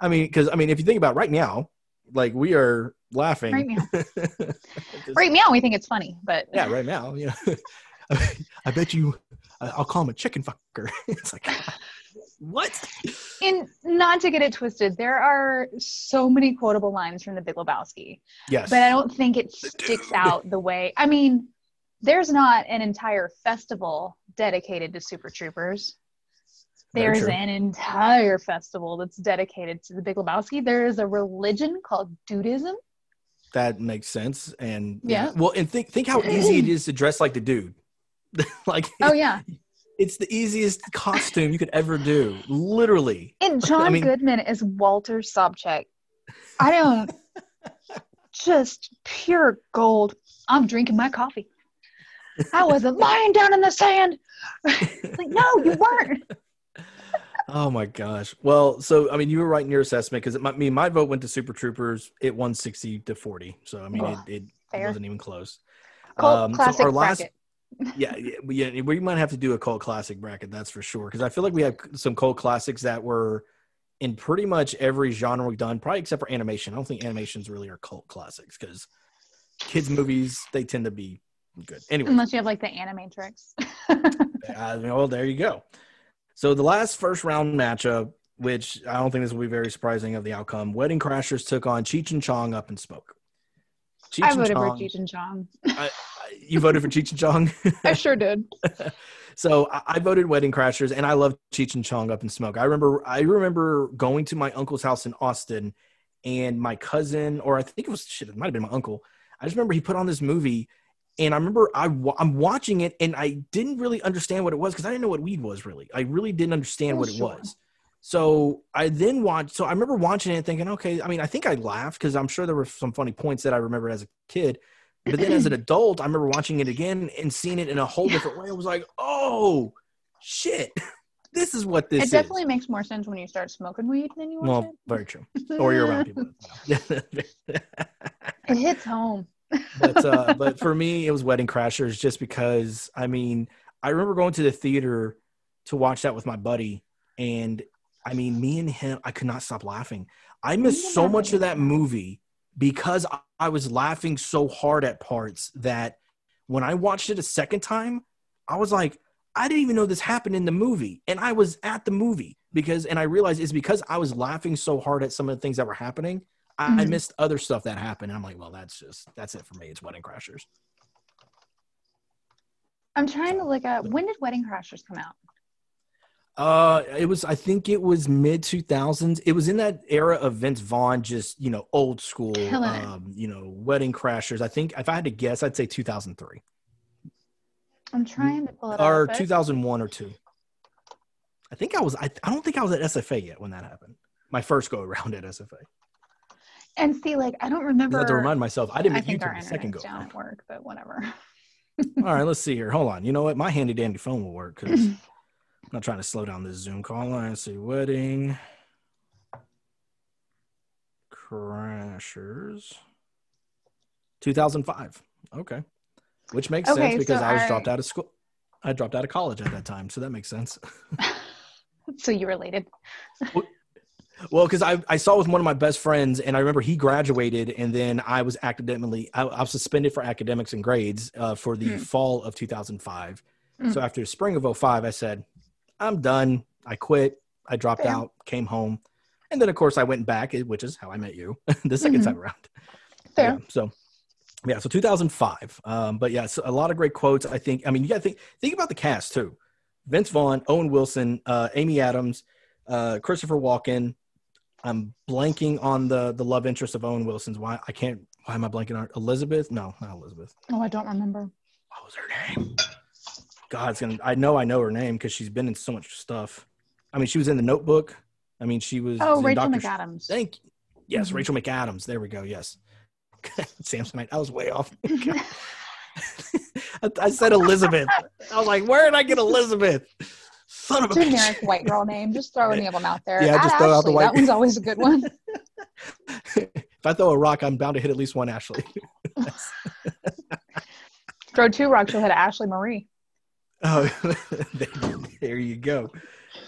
I mean, because I mean, if you think about right now, like we are laughing. Right now. Just- Right now, we think it's funny, but Yeah, right now. Yeah. I bet you. I'll call him a chicken fucker. it's like, what? And not to get it twisted, there are so many quotable lines from The Big Lebowski, Yes. but I don't think it sticks out the way. I mean, there's not an entire festival dedicated to Super Troopers. There's an entire festival that's dedicated to The Big Lebowski. There is a religion called Dudism. that makes sense. And Yeah. Well, and think think how easy it is to dress like the dude. like Oh yeah, it's the easiest costume you could ever do. Literally. and John mean- Goodman is Walter Sobchak. I don't just pure gold. I'm drinking my coffee. I wasn't lying down in the sand. like, no, you weren't. Oh my gosh. Well, so I mean, you were right in your assessment because I mean, my vote went to Super Troopers. It won sixty to forty. So I mean, Ugh, it, it wasn't even close. Um, so classic our bracket. yeah, yeah, we- yeah, we might have to do a cult classic bracket. That's for sure. Because I feel like we have some cult classics that were in pretty much every genre we've done, probably except for animation. I don't think animations really are cult classics because kids movies they tend to be good. Anyway, Unless you have like the Animatrix. uh, well, there you go. So the last first round matchup, which I don't think this will be very surprising of the outcome, Wedding Crashers took on Cheech and Chong up in smoke. Cheech I voted for Cheech and Chong. You voted for Cheech and Chong. I sure did. So I, I voted Wedding Crashers, and I love Cheech and Chong Up in Smoke. I remember, I remember going to my uncle's house in Austin, and my cousin, or I think it was shit, it might have been my uncle. I just remember he put on this movie, and I remember I I'm watching it, and I didn't really understand what it was because I didn't know what weed was really. I really didn't understand Oh, what it was. So I then watched. So I remember watching it and thinking, okay. I mean, I think I laughed because I'm sure there were some funny points that I remember as a kid. But then as an adult, I remember watching it again and seeing it in a whole different way. I was like, oh shit, this is what this It definitely makes more sense when you start smoking weed than you well, very true. Or you're around people. it hits home. but uh, but for me, it was Wedding Crashers just because I mean I remember going to the theater to watch that with my buddy, and I mean me and him, I could not stop laughing. I missed so much of that movie because I, I was laughing so hard at parts that when I watched it a second time, I was like, I didn't even know this happened in the movie, and I was at the movie because, and I realized it's because I was laughing so hard at some of the things that were happening. I, I Mhm. missed other stuff that happened. And I'm like, well, that's just that's it for me. It's Wedding Crashers. I'm trying to look at when did Wedding Crashers come out? Uh, it was. I think it was mid two thousands. It was in that era of Vince Vaughn, just you know, old school. Um, you know, Wedding Crashers. I think if I had to guess, I'd say two thousand three I'm trying to pull it or two thousand one or two. I think I was. I, I don't think I was at SFA yet when that happened. My first go around at SFA. And see, like, I don't remember. I have to remind myself. I didn't I make our YouTube the second go. down around. at work, but whatever. All right, let's see here. Hold on. You know what? My handy dandy phone will work because I'm not trying to slow down this Zoom call. Let's see. Wedding Crashers 2005. Okay. Which makes Okay, sense because so I was I- dropped out of school. I dropped out of college at that time. So that makes sense. so you related. Well, because I, I saw with one of my best friends, and I remember he graduated, and then I was academically I, I was suspended for academics and grades uh, for the Hmm. fall of 2005. Hmm. So after spring of 05, I said, I'm done. I quit. I dropped out, came home, and then of course I went back, eh, which is how I met you the 2nd Mhm. time around. Fair. Yeah, so yeah, so 2005. Um, but yeah, so a lot of great quotes. I think. I mean, you got to think think about the cast too: Vince Vaughn, Owen Wilson, uh, Amy Adams, uh, Christopher Walken. I'm blanking on the the love interest of Owen Wilson's. Why I can't? Why am I blanking on Elizabeth? No, not Elizabeth. Oh, I don't remember. What was her name? God, it's gonna. I know I know her name because she's been in so much stuff. I mean, she was in the Notebook. I mean, she was. Oh, Rachel Dr. McAdams. Thank you. Yes, Mhm. Rachel McAdams. There we go. Yes. Samsonite. I was way off. I, I said Elizabeth. I was like, where did I get Elizabeth? Son of a Generic white girl name. Just throw any of them out there. Yeah, just throw out the white- That one's always a good one. if I throw a rock, I'm bound to hit at least one Ashley. throw two rocks, you'll hit Ashley Marie. Oh, there you go.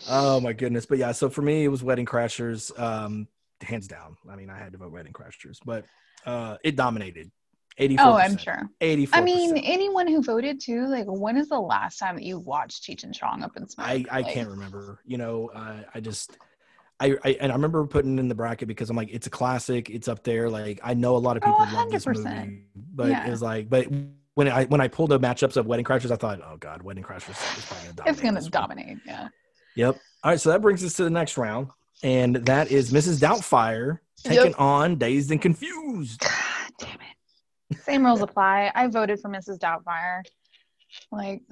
Oh my goodness. But yeah, so for me, it was Wedding Crashers, um, hands down. I mean, I had to vote Wedding Crashers, but uh, it dominated. 84 Oh, I'm sure. 84 I mean, anyone who voted too, like, when is the last time that you watched Cheech and Chong up in smoke? I, I Like, can't remember. You know, I, I just, I, I, and I remember putting in the bracket because I'm like, it's a classic. It's up there. Like, I know a lot of Oh, people love this 100%. movie, but Yeah. it's like, but when I when I pulled the matchups of Wedding Crashers, I thought, oh god, Wedding Crashers is probably gonna dominate. It's this to one. dominate. Yeah. Yep. All right, so that brings us to the next round, and that is Mrs. Doubtfire taking on Dazed and Confused. God damn it. Same rules apply. I voted for Mrs. Doubtfire. Like,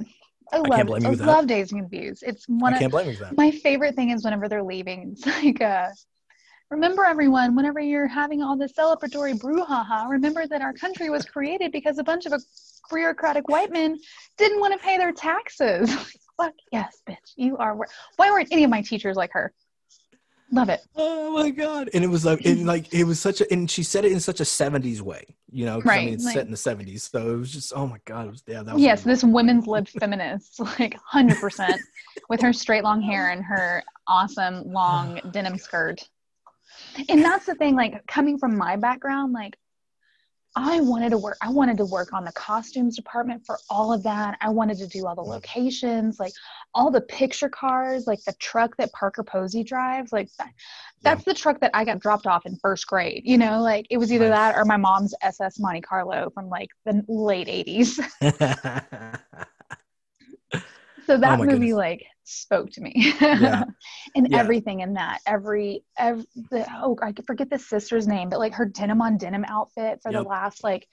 I love, blame you I love Dazed and Confused. It's one I of can't blame you for that. my favorite thing is whenever they're leaving. It's like, uh, remember everyone, whenever you're having all this celebratory brouhaha, remember that our country was created because a bunch of bureaucratic white men didn't want to pay their taxes. Fuck yes, bitch. You are. wor- Why weren't any of my teachers like her? Love it. Oh my god! And it was like, and like it was such a, and she said it in such a '70s way, you know. 'cause I Right, mean, it's like- set in the '70s, so it was just, oh my god, it was yeah. That was Yes, this women's lib feminist, like 100%, with her straight long hair and her awesome long denim skirt. And that's the thing, like coming from my background, like I wanted to work, I wanted to work on the costumes department for all of that. I wanted to do all the mm. locations, like all the picture cars, like the truck that Parker Posey drives, like that. That's the truck that I got dropped off in first grade. You know, like it was either that or my mom's SS Monte Carlo from like the late 80s. So oh that Oh movie goodness. like spoke to me. Yeah. and Yeah. everything in that. Every every the, oh I forget the sister's name, but like her denim on denim outfit for Yep. the last like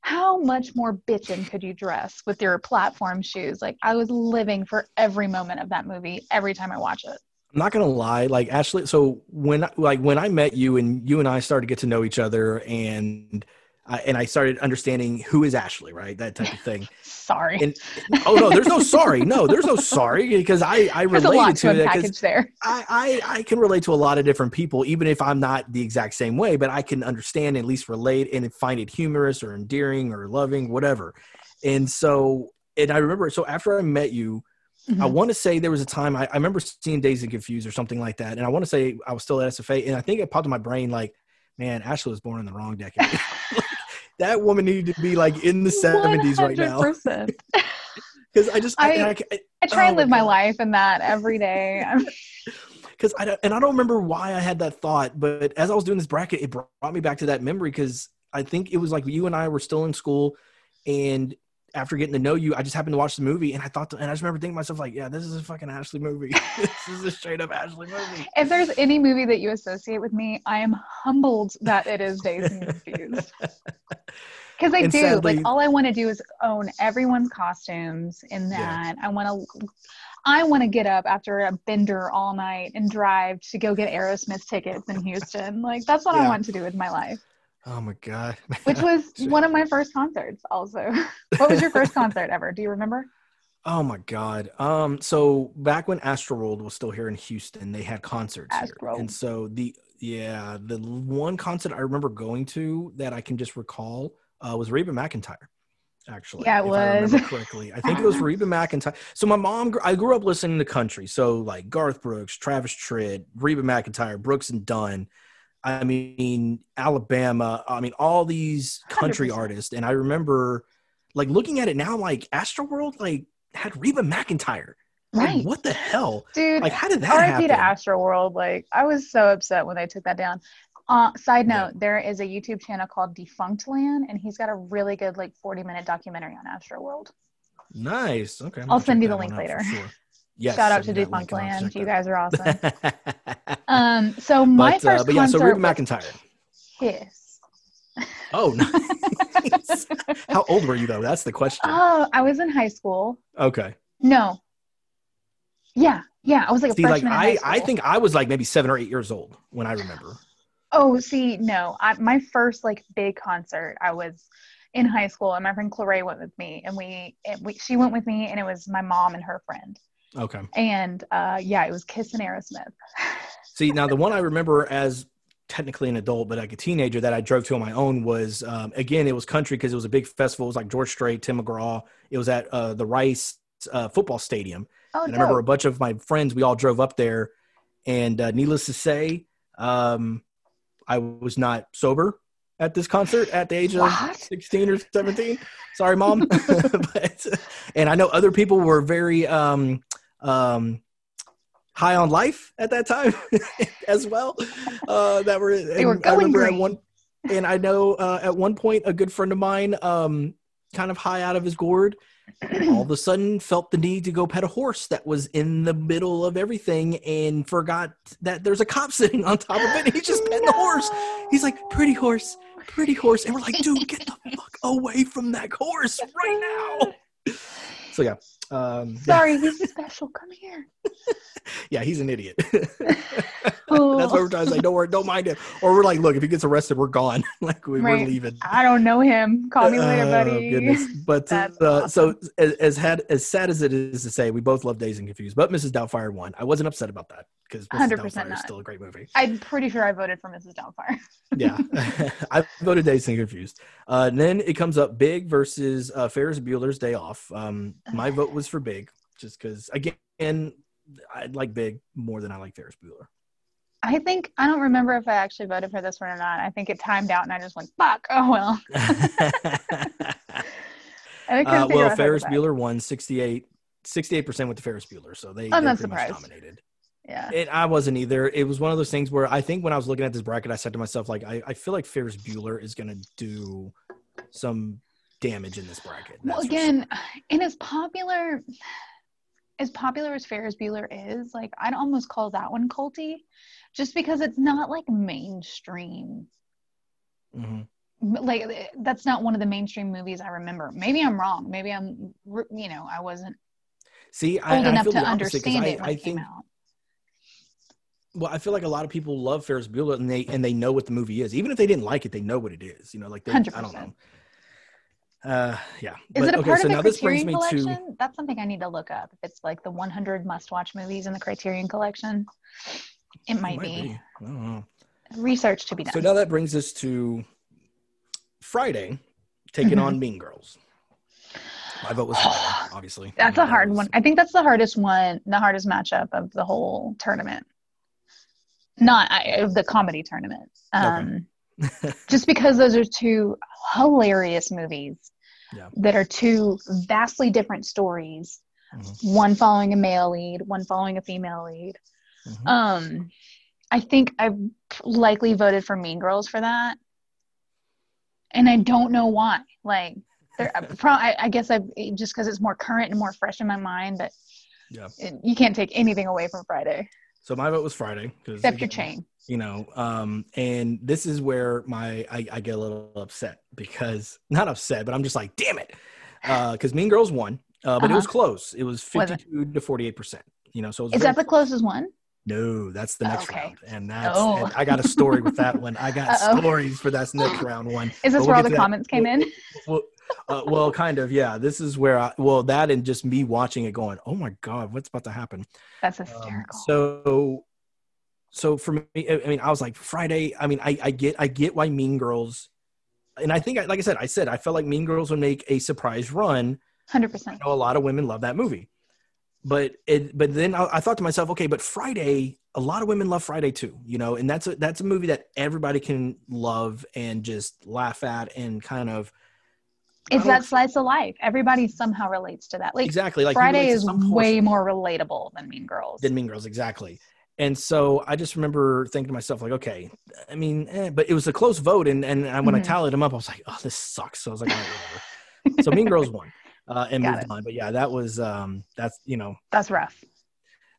how much more bitchin' could you dress with your platform shoes? Like I was living for every moment of that movie every time I watch it. I'm not gonna lie, like Ashley. So when like when I met you and you and I started to get to know each other, and I, and I started understanding who is Ashley, right? That type of thing. Sorry. And oh no, there's no sorry. No, there's no sorry because I I There's related to to that because there. I, I I can relate to a lot of different people, even if I'm not the exact same way, but I can understand at least relate and find it humorous or endearing or loving, whatever. And so, and I remember, so after I met you, I Mhm. want to say there was a time I, I remember seeing Dazed and Confused or something like that, and I want to say I was still at SFA, and I think it popped in my brain like, man, Ashley was born in the wrong decade. That woman needed to be like in the 70s right now 100%. because I just I, I- I, I try Oh and live my God. life in that every day. Because I don't, and I don't remember why I had that thought, but as I was doing this bracket, it brought me back to that memory because I think it was like you and I were still in school, and after getting to know you, I just happened to watch the movie, and I thought, and I just remember thinking to myself, like, yeah, this is a fucking Ashley movie. this is a straight up Ashley movie. If there's any movie that you associate with me, I am humbled that it is Dazed and Confused. Because I And do. sadly- like all I want to do is own everyone's costumes in Yeah. that. I want to I want to get up after a bender all night and drive to go get Aerosmith tickets in Houston. Like that's what I want to do with my life. Oh my god. Which was one of my first concerts also. what was your first concert ever? Do you remember? Oh my god. Um so back when Astroworld was still here in Houston, they had concerts here. And so the yeah, the one concert I remember going to that I can just recall uh, was Reba McEntire. Actually, Yeah, it if I was. correctly. I think it was Reba McEntire. So my mom, I grew up listening to country. So like Garth Brooks, Travis Tritt, Reba McEntire, Brooks and Dunn. I mean Alabama. I mean all these country 100%. artists. And I remember like looking at it now, like Astroworld, like had Reba McEntire. Like, Right. what the hell? Dude, Like, how did that RIP happen? to Astro World. Like, I was so upset when they took that down. Uh, side Yeah. note, there is a YouTube channel called Defunctland, and he's got a really good, like, 40 minute documentary on Astro World. Nice. Okay. I'm I'll send you the link one out for later. Sure. Yes. Shout out to send Defunct link and I'll Land. You guys are awesome. um, so my but, first uh, but yeah, so concert Reba McEntire. Kiss. Oh, nice. How old were you though? That's the question. Oh, I was in high school. okay. No. Yeah, yeah, I was like a See, like freshman in high I. I think I was like maybe seven or eight years old when I remember. Oh, see, no. I, my first like big concert, I was in high school, and my friend Claray went with me, and we, and we, she went with me, and it was my mom and her friend, Okay. and uh, yeah, it was Kiss and Aerosmith. See, now the one I remember as technically an adult, but like a teenager that I drove to on my own was um, again it was country because it was a big festival. It was like George Strait, Tim McGraw. It was at uh, the Rice uh, football stadium. Oh, and I remember a bunch of my friends, we all drove up there. And uh, needless to say, um, I was not sober at this concert at the age of 16 or 17. Sorry, mom. but, and I know other people were very um, um, high on life at that time as well. Uh, that were, They were I going remember at one, and I know uh, at one point a good friend of mine, um, kind of high out of his gourd, all of a sudden felt the need to go pet a horse that was in the middle of everything and forgot that there's a cop sitting on top of it. And he's just petting the horse. He's like, pretty horse, pretty horse. And we're like, dude, get the fuck away from that horse right now. So yeah. Um, Sorry, he's special. Come here. yeah, he's an idiot. Oh, That's why we're trying to say, don't worry, don't mind him. Or we're like, look, if he gets arrested, we're gone. like we, we're Right. leaving. I don't know him. Call me later, Oh, buddy. goodness. But uh, so as, as had as sad as it is to say, we both love Dazed and Confused. But Mrs. Doubtfire won. I wasn't upset about that because Mrs. 100% Doubtfire is still a great movie. I'm pretty sure I voted for Mrs. Doubtfire. Yeah, I voted Dazed and Confused. Uh, then it comes up Big versus uh, Ferris Bueller's Day Off. Um, my vote was for Big, just because again, I like Big more than I like Ferris Bueller. I think I don't remember if I actually voted for this one or not. I think it timed out, and I just went, "Fuck!" Oh well. Uh, well, out how to Ferris. Bueller won 68 percent with the Ferris Bueller, so they I'm they're not much surprised. dominated. Yeah. It, I wasn't either. It was one of those things where I think when I was looking at this bracket, I said to myself, like, I, I feel like Ferris Bueller is going to do some damage in this bracket. Well, again, and as popular as popular as Ferris Bueller is, like I'd almost call that one culty, just because it's not like mainstream. sure. Mhm. Like that's not one of the mainstream movies I remember. Maybe I'm wrong. Maybe I'm, you know, I wasn't See, I, old I enough feel to opposite understand I, it I came think, out. Well, I feel like a lot of people love Ferris Bueller and they and they know what the movie is, even if they didn't like it, they know what it is. You know, like they, I don't know. Uh, yeah. Is But, it a okay, part so of the Criterion collection? to That's something I need to look up. If it's like the 100 must-watch movies in the Criterion collection, it it might, be. I don't know. Research to be done. So now that brings us to Friday, taking Mhm. on Mean Girls. My vote was obviously. That's a hard one. I think that's the hardest one, the hardest matchup of the whole tournament. Not I, of the comedy tournament. Um, just because those are two hilarious movies Yeah. that are two vastly different stories. Mhm. One following a male lead, one following a female lead. Mhm. Um, I think I likely voted for Mean Girls for that, and I don't know why. Like, There, pro- I, I guess I just because it's more current and more fresh in my mind, but Yeah. it- you can't take anything away from Friday So my vote was Friday except your chain. you know um and this is where my I, I get a little upset because not upset but i'm just like damn it uh because mean girls won uh but it was close it was Was it? 52 to 48 percent you know so it was Is that the closest one? no that's the next Okay. round and that's Oh. and i got a story with that one i got Uh-oh. stories for that next round one Is this But we'll where all the to that. comments came in? well, uh, well kind of yeah this is where i well that and just me watching it going oh my god what's about to happen That's um, hysterical. so, so for me, I mean, I was like Friday. I mean, I, I get, I get why Mean Girls, and I think, like I said, I said I felt like Mean Girls would make a surprise run. 100%. I know a lot of women love that movie, but it, but then I, I thought to myself, okay, but Friday, a lot of women love Friday too, you know, and that's a that's a movie that everybody can love and just laugh at and kind of It's that slice of life. Everybody somehow relates to that. Like exactly like Friday is way more relatable than Mean Girls. than Mean Girls, exactly. And so I just remember thinking to myself, like, okay, I mean, eh, but it was a close vote, and and when I Mhm. tallied them up, I was like, oh, this sucks. So I was like, all right, whatever. so Mean Girls won uh, and Got moved it. on. But yeah, that was um, that's you know. That's rough.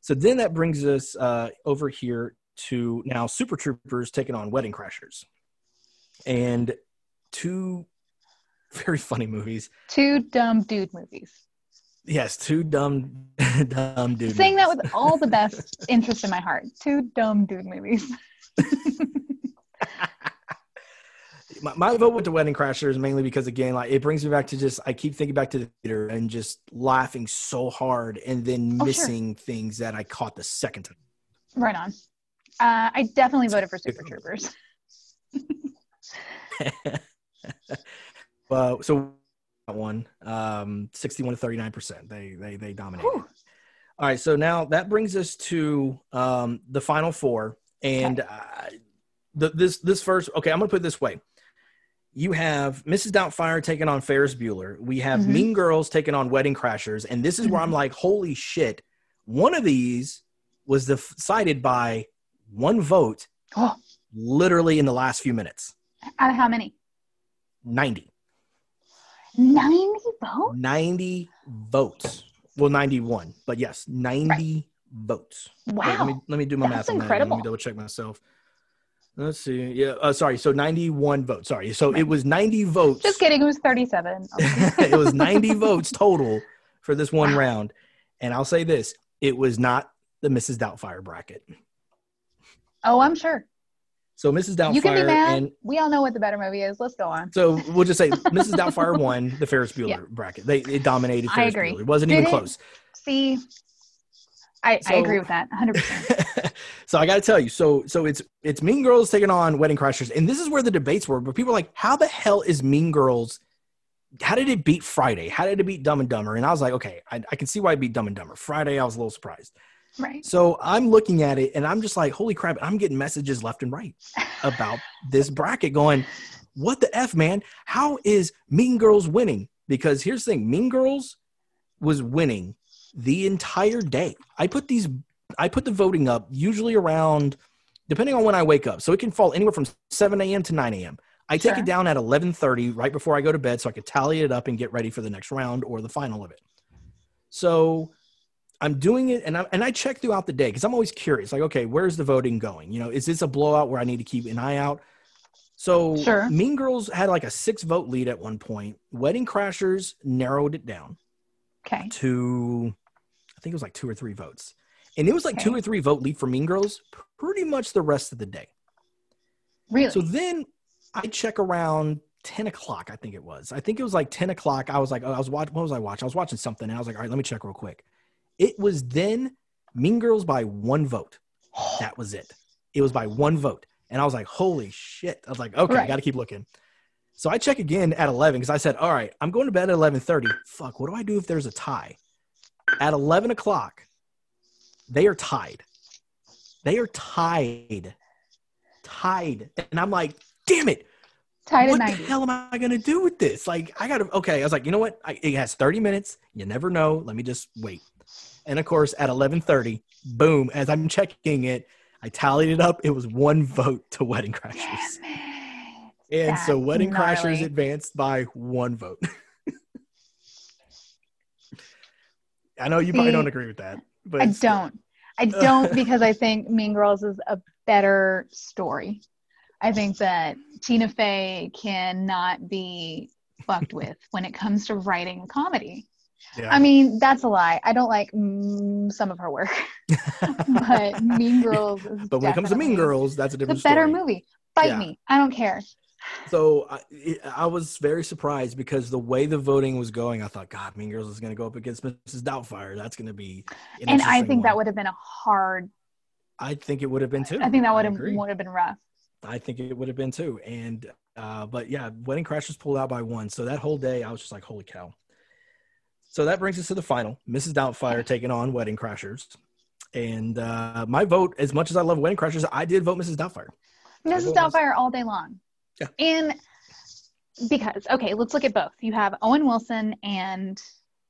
So then that brings us uh, over here to now Super Troopers taking on Wedding Crashers, and two very funny movies. Two dumb dude movies. Yes, two dumb dumb dudes. Saying that with all the best interest in my heart. Two dumb dude movies. my, my vote went to Wedding Crashers mainly because again, like it brings me back to just I keep thinking back to the theater and just laughing so hard and then Oh, sure. missing things that I caught the second time. Right on. Uh, I definitely voted for Super Troopers. Uh, so that one, um, sixty-one to thirty-nine percent. They they they dominated. Whew. All right, so now that brings us to um, the final four, and uh, the, this this first. Okay, I'm gonna put it this way. You have Mrs. Doubtfire taking on Ferris Bueller. We have Mhm. Mean Girls taking on Wedding Crashers, and this is where I'm Mhm. like, holy shit! One of these was decided by one vote, Oh, literally in the last few minutes. out of how many? 90. 90 votes? 90 votes. Well, 91, but yes, 90 votes. Wait, Wow. let me let me do my That's math on that. Let me double check myself. Let's see. Yeah, uh, sorry. So 91 votes. Sorry. So it was 90 votes. Just kidding. It was 37. it was 90 votes total for this one Wow. round. And I'll say this, it was not the Mrs. Doubtfire bracket. Oh, I'm sure. So Mrs. Doubtfire You can be mad. and we all know what the better movie is. Let's go on. so we'll just say Mrs. Doubtfire won the Ferris Bueller Yeah. bracket. They it dominated I Ferris agree. Bueller. It wasn't Did even it? close. See, I, I agree with that 100%. so I got to tell you, so so it's it's Mean Girls taking on Wedding Crashers, and this is where the debates were. But people are like, how the hell is Mean Girls? How did it beat Friday? How did it beat Dumb and Dumber? And I was like, okay, I, I can see why it beat Dumb and Dumber. Friday, I was a little surprised. Right. So I'm looking at it, and I'm just like, holy crap! I'm getting messages left and right about this bracket, going, what the f, man? How is Mean Girls winning? Because here's the thing: Mean Girls was winning the entire day. I put these, I put the voting up usually around, depending on when I wake up. So it can fall anywhere from 7 a.m. to 9 a.m. I take Sure. it down at 11:30 right before I go to bed, so I could tally it up and get ready for the next round or the final of it. So I'm doing it, and I and I check throughout the day because I'm always curious. Like, okay, where's the voting going? You know, is this a blowout where I need to keep an eye out? So Sure. Mean Girls had like a six vote lead at one point. Wedding Crashers narrowed it down Okay. to I think it was like two or three votes. And it was like two or three vote lead for Mean Girls pretty much the rest of the day. Really? So then I check around 10 o'clock, I think it was. I think it was like 10 o'clock. I was like, oh, I was watching, what was I watching? I was watching something and I was like, all right, let me check real quick. It was then Mean Girls by one vote. That was it. It was by one vote. And I was like, holy shit. I was like, okay, I got to keep looking. So I check again at 11 because I said, all right, I'm going to bed at 11:30. Fuck, what do I do if there's a tie? At 11 o'clock, they are tied. They are tied. Tied. And I'm like, damn it. Tied at night. what 90. the hell am I going to do with this? Like, I got to, okay. I was like, you know what? I, it has 30 minutes. You never know. Let me just wait. And of course, at 11:30, boom! As I'm checking it, I tallied it up. It was one vote to Wedding Crashers. And That's so Wedding gnarly. Crashers advanced by one vote. I know you See, probably don't agree with that, but I don't. I don't because I think Mean Girls is a better story. I think that Tina Fey cannot be fucked with when it comes to writing comedy. Yeah. I mean, that's a lie. I don't like mm, some of her work, but Mean Girls is but when it comes to Mean Girls, that's a different. the better story. movie. Fight Yeah. me. I don't care. So I, I was very surprised because the way the voting was going, I thought, God, Mean Girls is going to go up against Mrs. Doubtfire. That's going to be. An and I think that would have been a hard. I think it would have been too. I think that would have would have been rough. I think it would have been too. And uh, but yeah, Wedding Crashers pulled out by one. So that whole day, I was just like, holy cow. So that brings us to the final. Mrs. Doubtfire taking on Wedding Crashers. And uh, my vote, as much as I love Wedding Crashers, I did vote Mrs. Doubtfire. Mrs. Doubtfire all day long. Yeah. And because okay, let's look at both. You have Owen Wilson and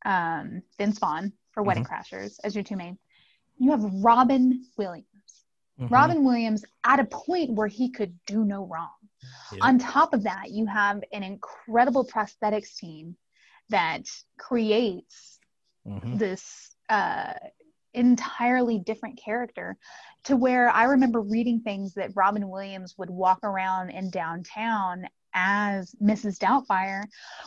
um, Vince Vaughn for Wedding Mm-hmm. Crashers as your two main. You have Robin Williams. Mhm. Robin Williams at a point where he could do no wrong. Yeah. On top of that, you have an incredible prosthetics team that creates Mhm. this uh, entirely different character to where I remember reading things that Robin Williams would walk around in downtown as Mrs. Doubtfire,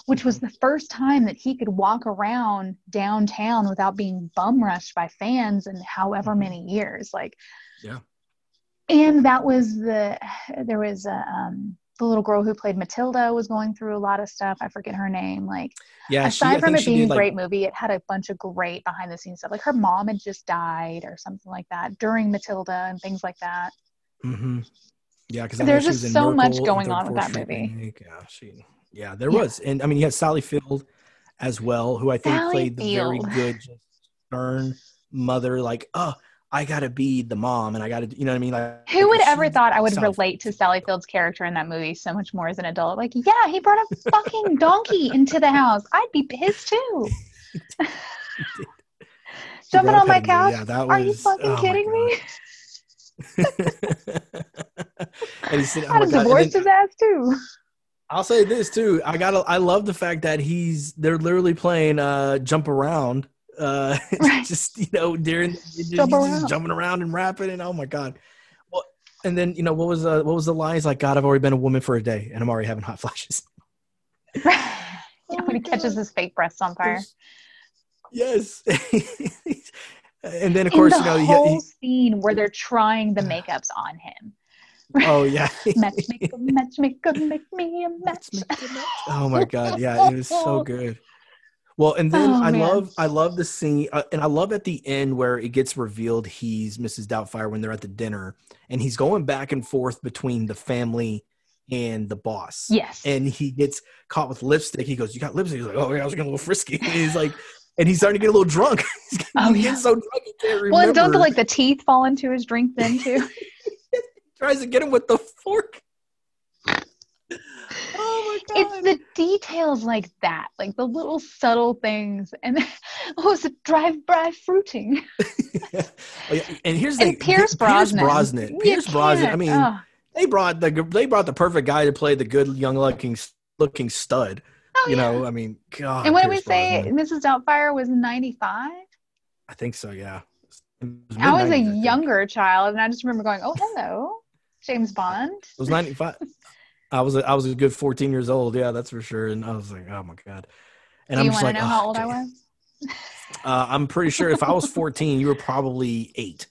which was the first time that he could walk around downtown without being bum rushed by fans in however Mhm. many years. Like, Yeah. And that was the, there was a, um, the little girl who played Matilda was going through a lot of stuff. I forget her name. Like, Yeah, aside I from it she being a did, like, great movie, it had a bunch of great behind the scenes stuff. Like her mom had just died or something like that during Matilda and things like that. hmm Yeah, because There's just so much going on with that movie. Yeah, she, yeah, there Yeah. was, and I mean, you had Sally Field as well, who I think Sally played the very good, stern mother. Like, oh, I gotta be the mom, and I gotta, you know what I mean? Like, Who would ever thought I would Sally relate to Sally Field's character in that movie so much more as an adult? Like, yeah, he brought a fucking donkey into the house. I'd be pissed too. Jumping on my couch. Yeah, that was, Are you fucking oh kidding me? And he said, oh I'd my have God. and then- his ass too. I'll say this too. I got. to I love the fact that he's. They're literally playing uh jump around. Uh, Right. just you know during he's Jump just jumping around and rapping and oh my god. Well, and then you know what was uh, what was the line? He's like, God, I've already been a woman for a day and I'm already having hot flashes. yeah, Oh when he catches his fake breasts on fire. Yes. and then of In course the you know he, whole he, scene where they're trying the makeups on him. oh yeah. Matchmaker, matchmaker, make me a match. oh my god yeah it was so good well and then Oh, i man. love i love the scene uh, and i love at the end where it gets revealed he's mrs doubtfire when they're at the dinner and he's going back and forth between the family and the boss Yes. and he gets caught with lipstick he goes you got lipstick he's like oh yeah i was getting a little frisky and he's like and he's starting to get a little drunk he's getting, Oh, he's yeah. so drunk he can't remember well, and don't the, like the teeth fall into his drink then too? tries to get him with the fork oh my god it's the details like that, like the little subtle things. And oh, it's a drive-by fruiting. Oh, yeah, and here's the And Pierce Brosnan. Brosnan. Pierce Brosnan. I mean, oh. they brought the they brought the perfect guy to play the good young looking looking stud. Oh, you yeah. know, I mean, God. And what did we Pierce say? Brosnan. Mrs. Doubtfire was 95? I think so. Yeah. Was I was a mid-nineties, I think. younger child, and I just remember going, oh, hello, James Bond. It was ninety five. I was a, I was a good fourteen years old. Yeah, that's for sure. And I was like, oh my god. And Do I'm you just want to like, know how oh, old I was? Uh, I'm pretty sure if I was fourteen, you were probably eight.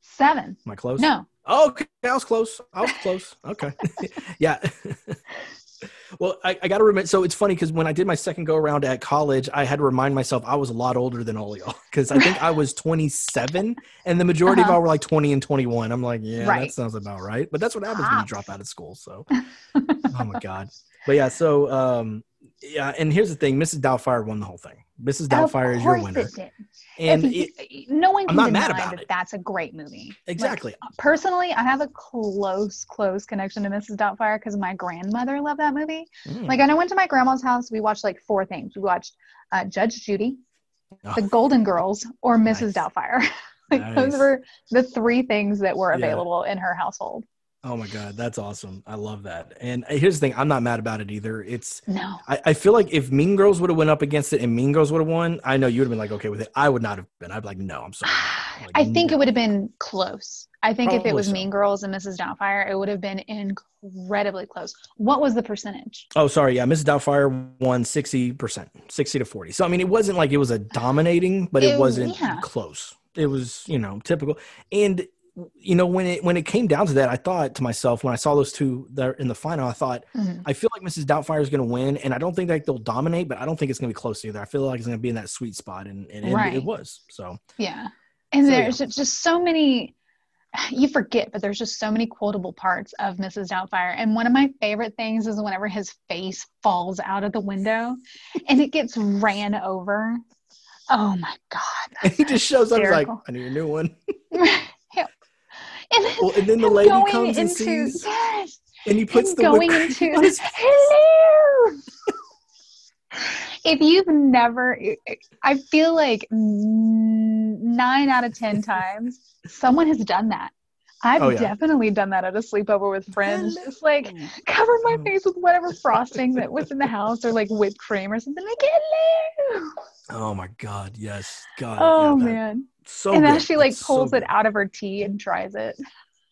Seven. Am I close? No. Oh, okay, I was close. I was close. Okay, yeah. well, I, I got to remember. So it's funny because when I did my second go around at college, I had to remind myself I was a lot older than all y'all because I think I was 27, and the majority of Uh-huh. y'all were like 20 and 21. I'm like, yeah, that sounds about right. But that's what happens when you drop out of school. So, oh my god. But yeah, so um, yeah, and here's the thing: Mrs. Doubtfire won the whole thing. Mrs. Doubtfire is your winner, and it, no one I'm not deny mad about that it. that's a great movie. Like, exactly. personally, I have a close, close connection to Mrs. Doubtfire because my grandmother loved that movie. Mm. Like, I went to my grandma's house. We watched like four things. We watched uh, Judge Judy, Oh. The Golden Girls, or Mrs. Nice. Doubtfire. like Nice. those were the three things that were Yeah. available in her household. Oh my god, that's awesome! I love that. And uh, here's the thing: I'm not mad about it either. It's No. I, I feel like if Mean Girls would have went up against it and Mean Girls would have won, I know you would have been like okay with it. I would not have been. I'd be like, no, I'm sorry. Like, I think no. it would have been close. I think if it was so. Mean Girls and Mrs. Doubtfire, it would have been incredibly close. What was the percentage? Oh, sorry. Yeah, Mrs. Doubtfire won sixty percent, sixty to forty. So I mean, it wasn't like it was a dominating, but it, It- wasn't yeah. close. It was, you know, typical. And you know, when it when it came down to that, I thought to myself when I saw those two there in the final, I thought Mhm. I feel like Mrs. Doubtfire is going to win, and I don't think that they'll dominate, but I don't think it's going to be close either. I feel like it's going to be in that sweet spot, and, and it- Right. it was. So Yeah. And So, there's just so many, you forget, but there's just so many quotable parts of Mrs. Doubtfire. And one of my favorite things is whenever his face falls out of the window and it gets ran over. Oh my God. and he just shows up, like, hysterical. "I need a new one." and then, Well, and then the lady going comes and into, sees, yes, and he puts him the going into on his face. hello. if you've never, I feel like nine out of ten times someone has done that. I've Oh, yeah. definitely done that at a sleepover with friends. Just like covered my Mm. face with whatever frosting that was in the house, or like whipped cream or something. Like hello. Oh my God! Yes, God. Oh yeah, that- man! So. and then she like so pulls good. it out of her tea and tries it.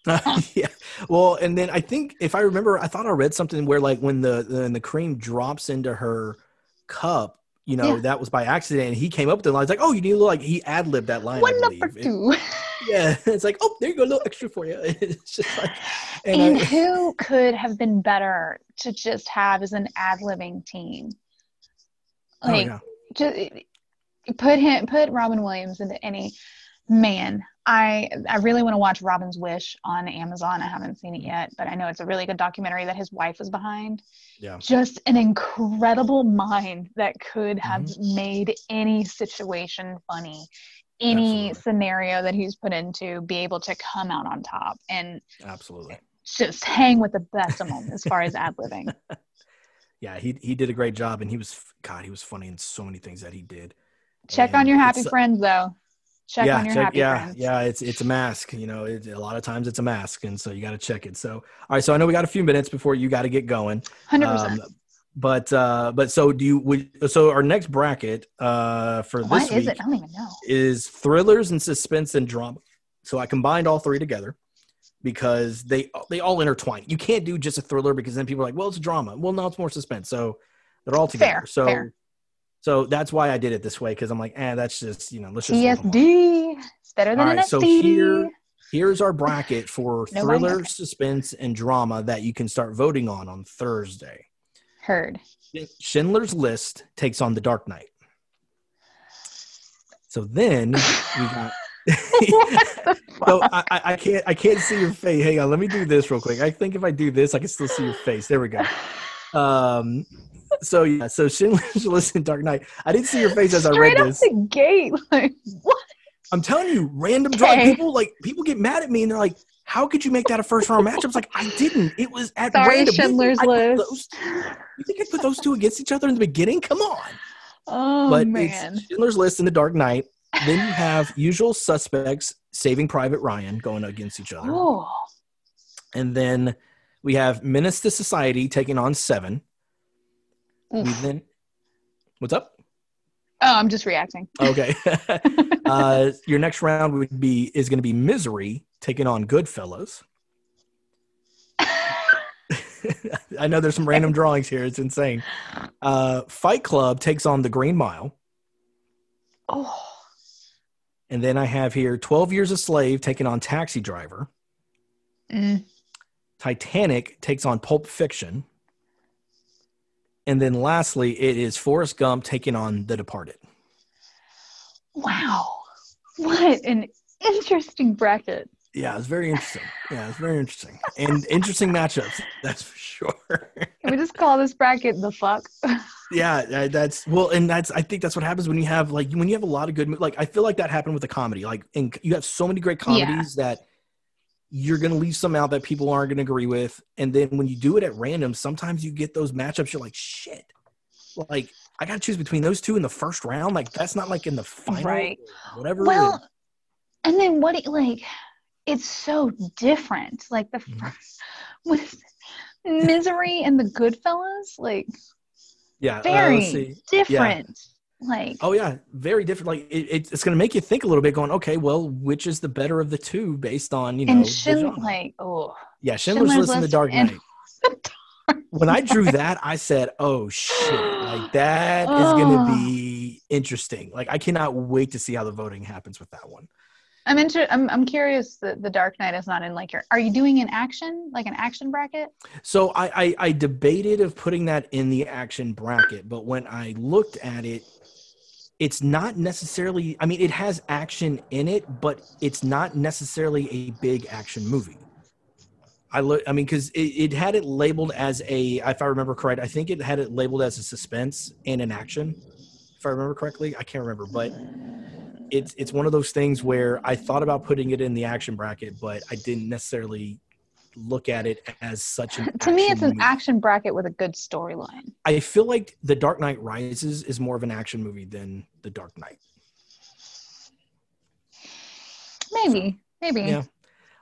yeah. Well, and then I think if I remember, I thought I read something where like when the when the cream drops into her cup, you know, Yeah. that was by accident. And he came up with the line. He's like, "Oh, you need a little like he ad libbed that line." One number It- two. yeah, it's like, "Oh, there you go, a little extra for you." It's just like, and, And I- who could have been better to just have as an ad libbing team? oh, Like, yeah. just put him, put Robin Williams into any man. I I really want to watch Robin's Wish on Amazon. I haven't seen it yet, but I know it's a really good documentary that his wife was behind. Yeah. Just an incredible mind that could have Mm-hmm. made any situation funny, any Absolutely. scenario that he's put into be able to come out on top and Absolutely. just hang with the best of them as far as ad libbing. Yeah, he he did a great job, and he was God, he was funny in so many things that he did. Check on your happy friends though. Check yeah, on your check- happy yeah, friends. yeah. It's it's a mask. You know, it, a lot of times it's a mask, and so you got to check it. So, all right. So I know we got a few minutes before you got to get going. Hundred percent. Um, but uh, but so do you? Would, so our next bracket uh, for What this is week it? I don't even know. is thrillers and suspense and drama. So I combined all three together because they they all intertwine. You can't do just a thriller because then people are like, well, it's a drama. Well, no, it's more suspense. So they're all together. Fair, so fair. So that's why I did it this way because I'm like, eh, that's just you know, let's just lump 'em all. TSD. It's better than All right, so here- Here's our bracket for Nobody thriller, suspense, and drama that you can start voting on on Thursday. Heard. Schindler's List takes on The Dark Knight. So then we got. so I- I can't I can't see your face. Hang on, let me do this real quick. I think if I do this, I can still see your face. There we go. Um. So yeah. So Schindler's List and Dark Knight. I didn't see your face as I Straight read up this. the gate. Like what? I'm telling you, random draw Okay. people like people get mad at me and they're like, "How could you make that a first round matchup?" I was like, "I didn't. It was at Sorry, random." Schindler's I List. those- you think I put those two against each other in the beginning? Come on. Oh but man. it's Schindler's List and The Dark Knight. Then you have Usual Suspects, Saving Private Ryan going against each other, Oh. and then we have Menace to Society taking on Seven. We then, what's up? Oh, I'm just reacting. Okay. uh, your next round would be is going to be Misery taking on Goodfellas. I know there's some random drawings here. It's insane. Uh, Fight Club takes on The Green Mile. oh. And then I have here 12 Years a Slave taking on Taxi Driver. Mm. Titanic takes on Pulp Fiction. And then lastly, it is Forrest Gump taking on The Departed. Wow. What an interesting bracket. Yeah, it's very interesting. Yeah, it's very interesting. And interesting matchups, that's for sure. Can we just call this bracket the fuck? yeah, uh, that's well, and that's I think that's what happens when you have like when you have a lot of good like I feel like that happened with the comedy. Like and you have so many great Yeah. comedies that you're gonna leave some out that people aren't gonna agree with. And then when you do it at random, sometimes you get those matchups, you're like, shit. Like I gotta choose between those two in the first round. Like that's not like in the final Right. whatever. Well, and then what? you- Like, it's so different. Like the Mhm. first with Misery and the Goodfellas, like Yeah. uh, very see. different. Like Oh yeah, very different. Like it, it- it's going to make you think a little bit. Going, okay, well, which is the better of the two based on you know? and Shin like oh yeah, Schindler's, Schindler's List and The Dark Knight. when I drew that, I said, "Oh shit! Like that is going to Oh. be interesting. Like I cannot wait to see how the voting happens with that one." I'm inter- I'm I'm curious that the Dark Knight is not in like your are you doing an action like an action bracket? So I, I I debated of putting that in the action bracket, but when I looked at it, it's not necessarily. I mean, it has action in it, but it's not necessarily a big action movie. I look. I mean, because it, it had it labeled as a. If I remember correct, I think it had it labeled as a suspense and an action. If I remember correctly, I can't remember, but it's it's one of those things where I thought about putting it in the action bracket, but I didn't necessarily look at it as such an. to me, it's an movie. action bracket with a good storyline. I feel like The Dark Knight Rises is more of an action movie than The Dark Knight. Maybe, maybe. Yeah.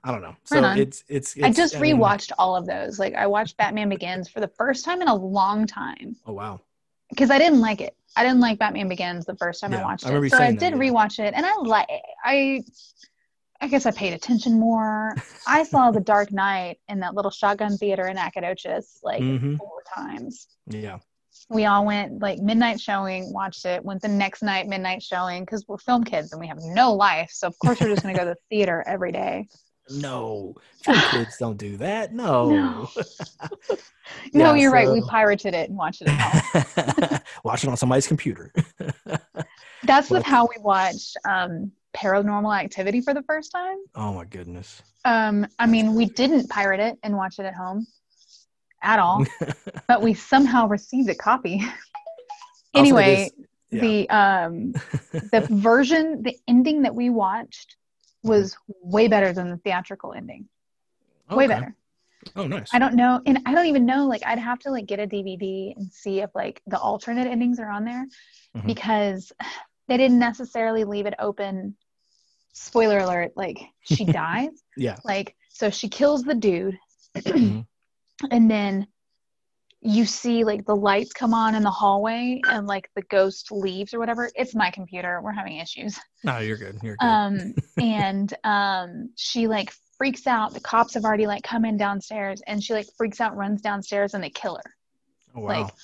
I don't know. So on. it's, it's it's I just mean- rewatched all of those. Like I watched Batman Begins for the first time in a long time oh wow. because I didn't like it. I didn't like Batman Begins the first time I Yeah, watched I it. So I saying that, did yeah. rewatch it, and I like. I, I guess I paid attention more. I saw The Dark Knight in that little shotgun theater in Nacogdoches like Mhm. four times. Yeah. We all went like midnight showing, watched it. Went the next night midnight showing because we're film kids and we have no life. So of course we're just gonna go to the theater every day. No. Film kids don't do that. No. No. Yeah, no, you're right. We pirated it and watched it at home. Watch it on somebody's computer. That's with how we watch. um, Paranormal Activity for the first time. oh my goodness. Um, I mean, we didn't pirate it and watch it at home at all, but we somehow received a copy. Also, anyway, yeah. the um, the version, the ending that we watched was way better than the theatrical ending. Way better. Oh nice. I don't know, and I don't even know. Like, I'd have to like get a DVD and see if like the alternate endings are on there Mhm. because they didn't necessarily leave it open. Spoiler alert! Like she dies. Yeah. Like so, she kills the dude, Mhm. and then you see like the lights come on in the hallway, and like the ghost leaves or whatever. It's my computer. We're having issues. No, you're good. You're good. Um, and um, she like freaks out. The cops have already like come in downstairs, and she like freaks out, runs downstairs, and they kill her. oh, wow. like,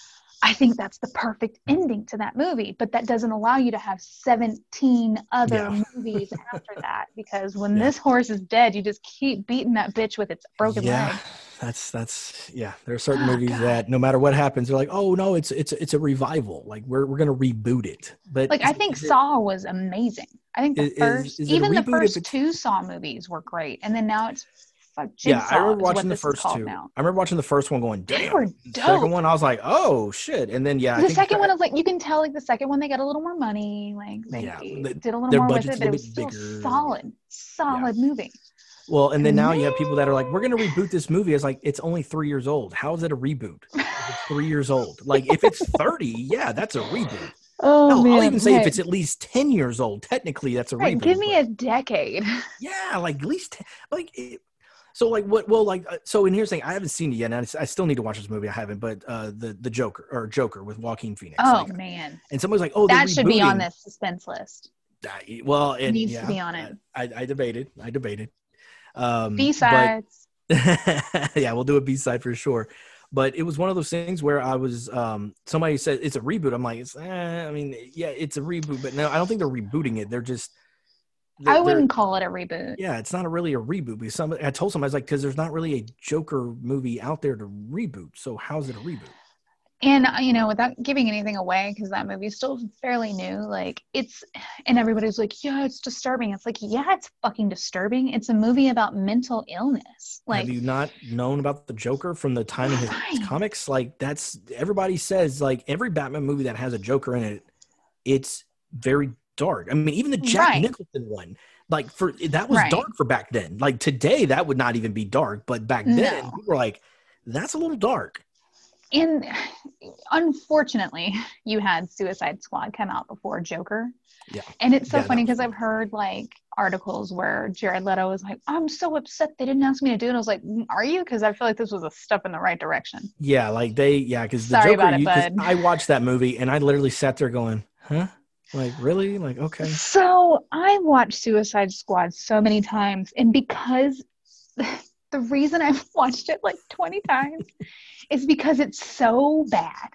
I think that's the perfect ending to that movie, but that doesn't allow you to have 17 other Yeah. movies after that because when Yeah. this horse is dead, you just keep beating that bitch with its broken yeah. leg. That's that's yeah. There are certain Oh, movies God. that no matter what happens, they're like, oh no, it's it's it's a revival. Like we're we're gonna reboot it. But Like, I think it- Saw was amazing. I think the Is- is- first, is a even the first two Saw movies were great. And then now it's yeah, I remember watching the first two. now. I remember watching the first one, going, "Damn." The second one, I was like, "Oh shit!" And then yeah, I the second one is like you can tell like the second one they got a little more money like they Yeah, did a little more with it but it was still bigger. solid solid movie Well, and then now you have people that are like, "We're gonna reboot this movie." It's like it's only three years old. How is it a reboot? It's three years old. Like if it's thirty, yeah, that's a reboot. oh No, I'll even say if it's at least ten years old, technically that's a hey, reboot. give me but- a decade yeah, like at least like. It, so like what? Well, like uh, so. And here's the thing: I haven't seen it yet, and I, still need to watch this movie. I haven't, but uh, the the Joker or Joker with Joaquin Phoenix. oh like, man and somebody's like, "Oh, that should be on this suspense list I- Well, it needs to be on it. I, I debated. I debated. Um, b-sides yeah, we'll do a B side for sure. But it was one of those things where I was um somebody said it's a reboot. I'm like, it's, eh, I mean, yeah, it's a reboot, but no, I don't think they're rebooting it. They're just i wouldn't call it a reboot Yeah, it's not a really a reboot because somebody I told somebody I was like, because there's not really a Joker movie out there to reboot. So how's it a reboot? and uh, you know without giving anything away because that movie is still fairly new like it's and everybody's like yeah it's disturbing it's like yeah it's fucking disturbing it's a movie about mental illness like Have you not known about the Joker from the time in his Right. comics? Like that's everybody says like every Batman movie that has a Joker in it, it's very dark. I mean, even the Jack Right. Nicholson one, like for that was Right. dark for back then. Like today, that would not even be dark, but back then, No. people were like, "That's a little dark." and unfortunately you had suicide squad come out before joker Yeah. and it's so Yeah, funny because i've heard like articles where Jared Leto was like, "I'm so upset they didn't ask me to do it." And I was like, "Mm, "Are you?" Because I feel like this was a step in the right direction. Yeah, like they, yeah, because the Sorry Joker. about it, you, bud. I watched that movie and I literally sat there going, "Huh? Like really? Like okay." So I watched Suicide Squad so many times, and because the reason I've watched it like 20 times is because it's so bad.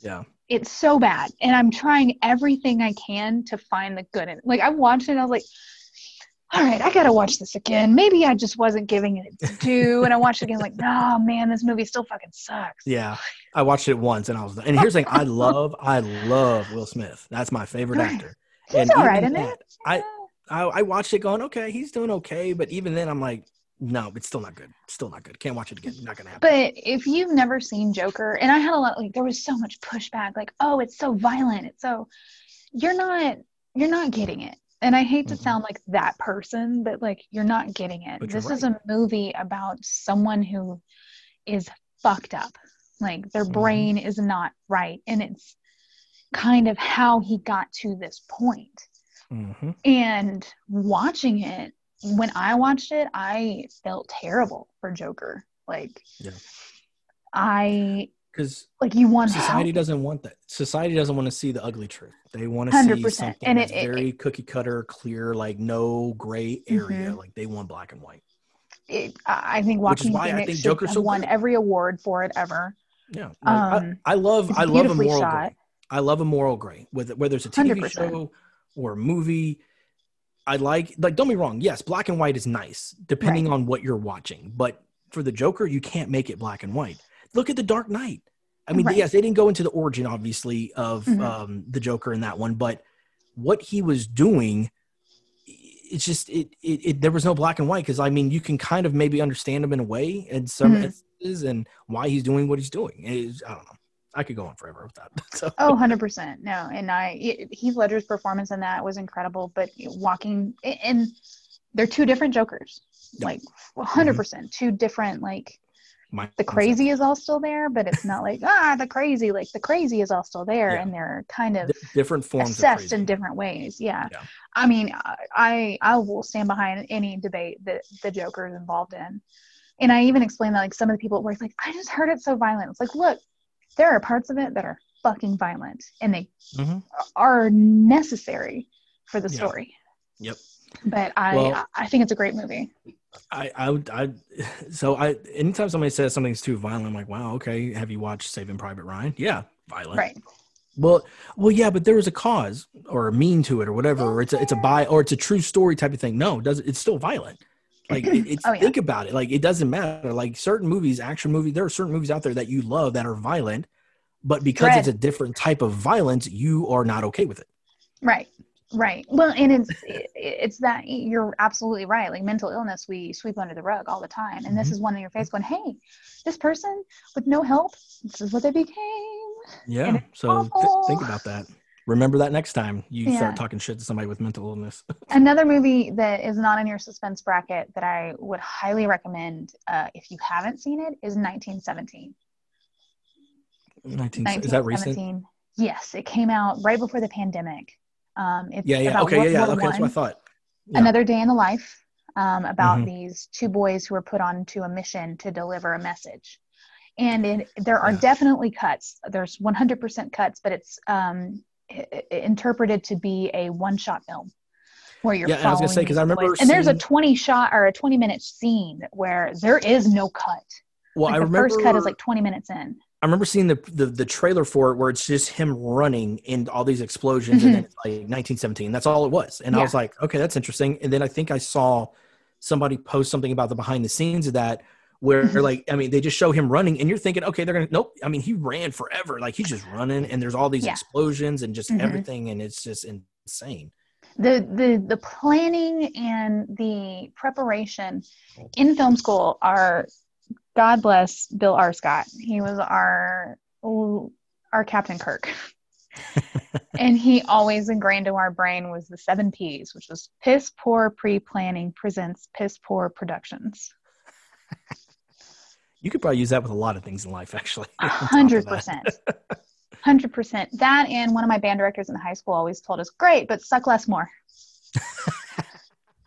Yeah. It's so bad. And I'm trying everything I can to find the good in it. Like I watched it and I was like, all right, I gotta watch this again. Maybe I just wasn't giving it its due. And I watched it again, like, oh man, this movie still fucking sucks. Yeah, I watched it once and I was. And here's the thing: I love, I love Will Smith. That's my favorite Right. actor. He's And all right in that, it. I-. I, I watched it going, okay, he's doing okay, but even then, I'm like, no, it's still not good. Still not good. Can't watch it again. Not gonna happen. But if you've never seen Joker, and I had a lot like there was so much pushback, like, oh, it's so violent, it's so you're not you're not getting it. And I hate to Mhm. sound like that person, but like you're not getting it. This is a movie about someone who is fucked up. Like their Mhm. brain is not right. And it's kind of how he got to this point. hmm And watching it, when I watched it, I felt terrible for Joker. Like, Yeah. I Because like you want society help. doesn't want that. Society doesn't want to see the ugly truth. They want to see 100%. something And that's it- it- very cookie cutter, clear, like no gray area. Mhm. Like they want black and white. It, I I think Joaquin I Phoenix think should have so won good. every award for it ever. Yeah. Like, I, Um, I love I love a moral shot. gray. I love a moral gray. Whether whether it's a TV 100%. show or a movie. I like like don't be wrong. Yes, black and white is nice depending Right. on what you're watching. But for the Joker, you can't make it black and white. Look at the Dark Knight. I mean, Right. yes, they didn't go into the origin obviously of Mhm. um, the Joker in that one, but what he was doing it's just it, it, it there was no black and white because I mean you can kind of maybe understand him in a way in some Mhm. instances and why he's doing what he's doing. Is- I don't know. I could go on forever with that. So Oh, 100%. No. And I, it, Heath Ledger's performance in that was incredible. But Joaquin, and they're two different Jokers. Yeah. Like 100%. percent Two different, like, my the crazy is all still there, but it's not like, ah, the crazy. Like, the crazy is all still there. Yeah. And they're kind of Di- different forms assessed in different ways. Yeah. Yeah. I mean, I I will stand behind any debate that the Joker is involved in. And I even explained that like some of the people were like, I just heard it so violent. It's like, look, there are parts of it that are fucking violent and they Mhm. are necessary for the Yeah. story. Yep. But I Well- I think it's a great movie. I, I would, I, so I, anytime somebody says something's too violent, I'm like, wow, okay. Have you watched Saving Private Ryan? Yeah, violent. Right. Well, well, yeah, but there was a cause or a mean to it or whatever, or it's a, it's a buy or it's a true story type of thing. No, it doesn't, it's still violent. Like it, it's, Oh, yeah. think about it. Like it doesn't matter. Like certain movies, action movies, there are certain movies out there that you love that are violent, but because Dread. it's a different type of violence, you are not okay with it. Right. Right. Well, and it's it's that you're absolutely right. Like mental illness, we sweep under the rug all the time, and this Mhm. is one in your face going, "Hey, this person with no help, this is what they became." Yeah. So th- think about that. Remember that next time you Yeah. start talking shit to somebody with mental illness. Another movie that is not in your suspense bracket that I would highly recommend uh, if you haven't seen it is 1917. 19, is that recent? 1917. Yes, it came out right before the pandemic. Um, it's Yeah, yeah. about Okay, World yeah, yeah. Okay, that's what I thought. Yeah. Another Day in the Life um, about Mhm. these two boys who are put onto a mission to deliver a message. And it, there are Yeah. definitely cuts. There's 100% cuts, but it's um, i- i- interpreted to be a one-shot film where you're Yeah, I was gonna say because I remember boys. And there's a 20 shot or a 20 minute scene where there is no cut. Well, like I the remember first cut is like 20 minutes in. I remember seeing the, the the trailer for it where it's just him running in all these explosions and then it's like 1917. That's all it was. And I Mm-hmm. Was like, okay, that's interesting. And then I think I saw somebody post something about the behind the scenes of that where Mhm. like I mean they just show him running and you're thinking, okay, they're gonna nope. I mean, he ran forever. Like he's just running and there's all these Yeah. explosions and just Mhm. everything and it's just insane. the the the planning and the preparation in film school are god bless bill R. Scott. he was our our captain kirk and he always ingrained in our brain was the seven p's which was piss poor pre-planning presents piss poor productions You could probably use that with a lot of things in life actually. A on top of hundred percent hundred percent that and one of my band directors in high school always told us great but suck less more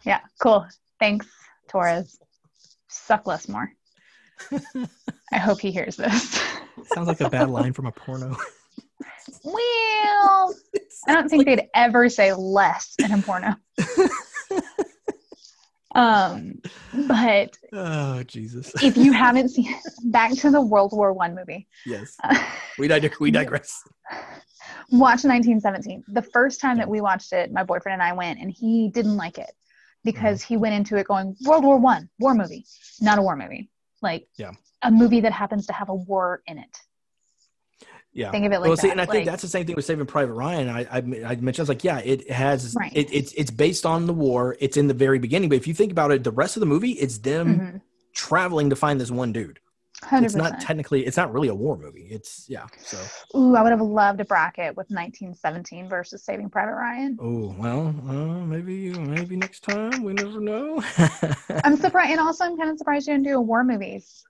Yeah, cool. Thanks, Torres. Suck less more. I hope he hears this. Sounds like a bad line from a porno. well, I don't think they'd ever say less in a porno. um, but oh Jesus! if you haven't seen, back to the World War One movie. yes, Uh, we dig- we digress. watch 1917. The first time that we watched it, my boyfriend and I went, and he didn't like it because he went into it going World War One, war movie, not a war movie. Like Yeah. a movie that happens to have a war in it. Yeah. Think of it like well, see, that. and I think that's the same thing with Saving Private Ryan. I, I, I mentioned, I was like, yeah, it has, Right. it, it's, it's based on the war. It's in the very beginning, but if you think about it, the rest of the movie, it's them Mhm. traveling to find this one dude. 100%. It's not technically, it's not really a war movie. It's yeah. So, Ooh, I would have loved a bracket with 1917 versus Saving Private Ryan. oh well, uh, maybe, maybe next time. We never know. I'm surprised, and also I'm kind of surprised you didn't do a war movies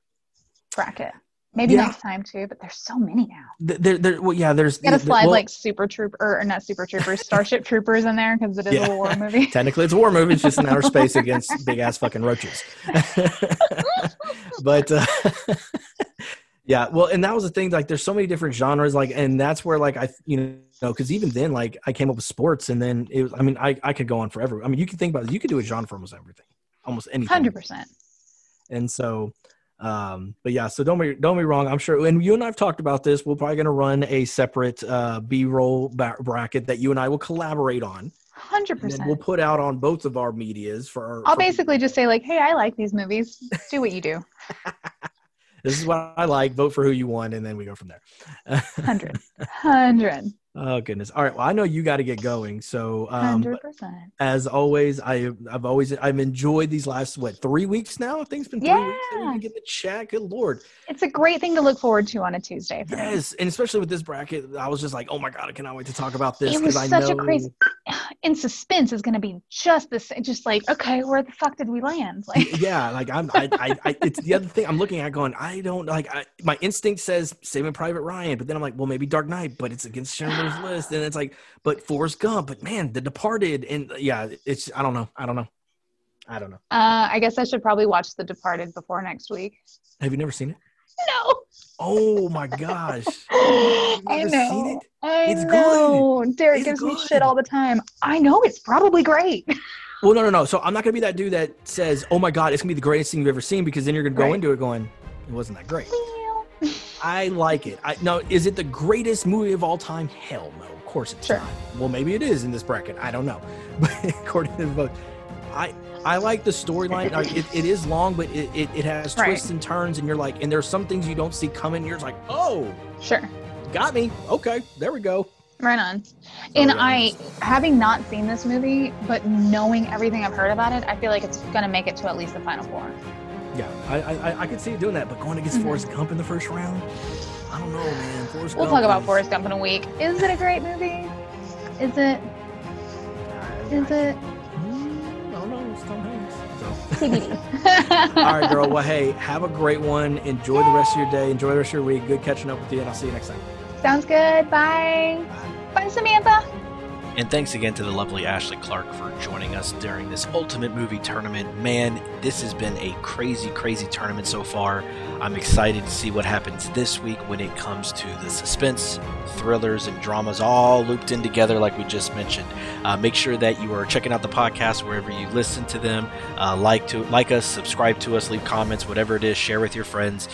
bracket. Maybe Yeah. next time too, but there's so many now. there, there, well, yeah. There's You gotta the- the- slide well, like Super Trooper or not Super Troopers, Starship Troopers in there because it is Yeah. a war movie. Technically, it's a war movie. It's just in outer space against big ass fucking roaches. But uh, yeah, well, and that was the thing. Like, there's so many different genres. Like, and that's where like I, you know, because even then, like I came up with sports, and then it was. I mean, I I could go on forever. I mean, you can think about it. You could do a genre for almost everything, almost anything. Hundred percent. And so, um, but yeah, so don't be don't be wrong. I'm sure, and you and I've talked about this. We're probably going to run a separate uh, B-roll ba- bracket that you and I will collaborate on, Hundred and we'll put out on both of our medias for. Our, I'll for basically just say like, "Hey, I like these movies. Do what you do." this is what I like. Vote for who you want, and then we go from there. Hundred, hundred, oh goodness! All right. Well, I know you got to get going. So, um, hundred percent. as always, I I've always I've enjoyed these last what three weeks now. Things been three weeks Yeah. been getting the chat. Good lord! It's a great thing to look forward to on a Tuesday. For me. Yes, and especially with this bracket, I was just like, oh my god, I cannot wait to talk about this It was I such a crazy- In suspense is going to be just the same. Just like, okay, where the fuck did we land? Like, yeah, like I'm, I, I, I, it's the other thing I'm looking at going, I don't like, I, my instinct says Saving Private Ryan, but then I'm like, well, maybe Dark Knight, but it's against Schindler's List, and it's like, but Forrest Gump, but man, The Departed, and yeah, it's, I don't know, I don't know, I don't know. uh, I guess I should probably watch The Departed before next week. Have you never seen it? No. Oh my gosh, I know. it? I It's good. know. Derek It's gives me shit all the time. I know it's probably great. Well, no, no, no. So I'm not gonna be that dude that says, oh my god, it's gonna be the greatest thing you've ever seen, because then you're gonna go Right. into it going, it wasn't that great. I like it. I no, is it the greatest movie of all time? Hell no. Of course it's Sure. not. Well, maybe it is in this bracket. I don't know. But according to the vote, I I like the storyline. Like, it, it is long, but it, it, it has Right. twists and turns, and you're like, and there's some things you don't see coming. You're just like, oh, Sure. got me. Okay, there we go. Right on. And yeah, I, having not seen this movie, but knowing everything I've heard about it, I feel like it's going to make it to at least the final four. Yeah, I, I I could see it doing that, but going against Mhm. Forrest Gump in the first round, I don't know, man. Forrest We'll Gump talk about is- Forrest Gump in a week. Is it a great movie? Is it? Is it? Mm, I don't know. It's Tom Hanks. So. All right, girl. Well, hey, have a great one. Enjoy the rest of your day. Enjoy the rest of your week. Good catching up with you, and I'll see you next time. Sounds good. Bye. Bye, Samantha. And thanks again to the lovely Ashley Clark for joining us during this Ultimate Movie Tournament. Man, this has been a crazy, crazy tournament so far. I'm excited to see what happens this week when it comes to the suspense, thrillers, and dramas all looped in together, like we just mentioned. Uh, make sure that you are checking out the podcast wherever you listen to them. Uh, like to like us, subscribe to us, leave comments, whatever it is. Share with your friends.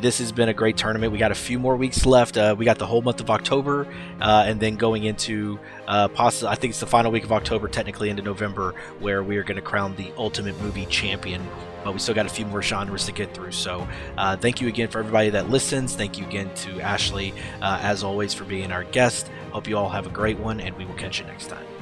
This has been a great tournament. We got a few more weeks left. Uh, we got the whole month of October, uh, and then going into uh, I think it's the final week of October, technically into November, where we are going to crown the ultimate movie champion. But we still got a few more genres to get through. So, uh, thank you again for everybody that listens. Thank you again to Ashley, uh, as always, for being our guest. Hope you all have a great one, and we will catch you next time.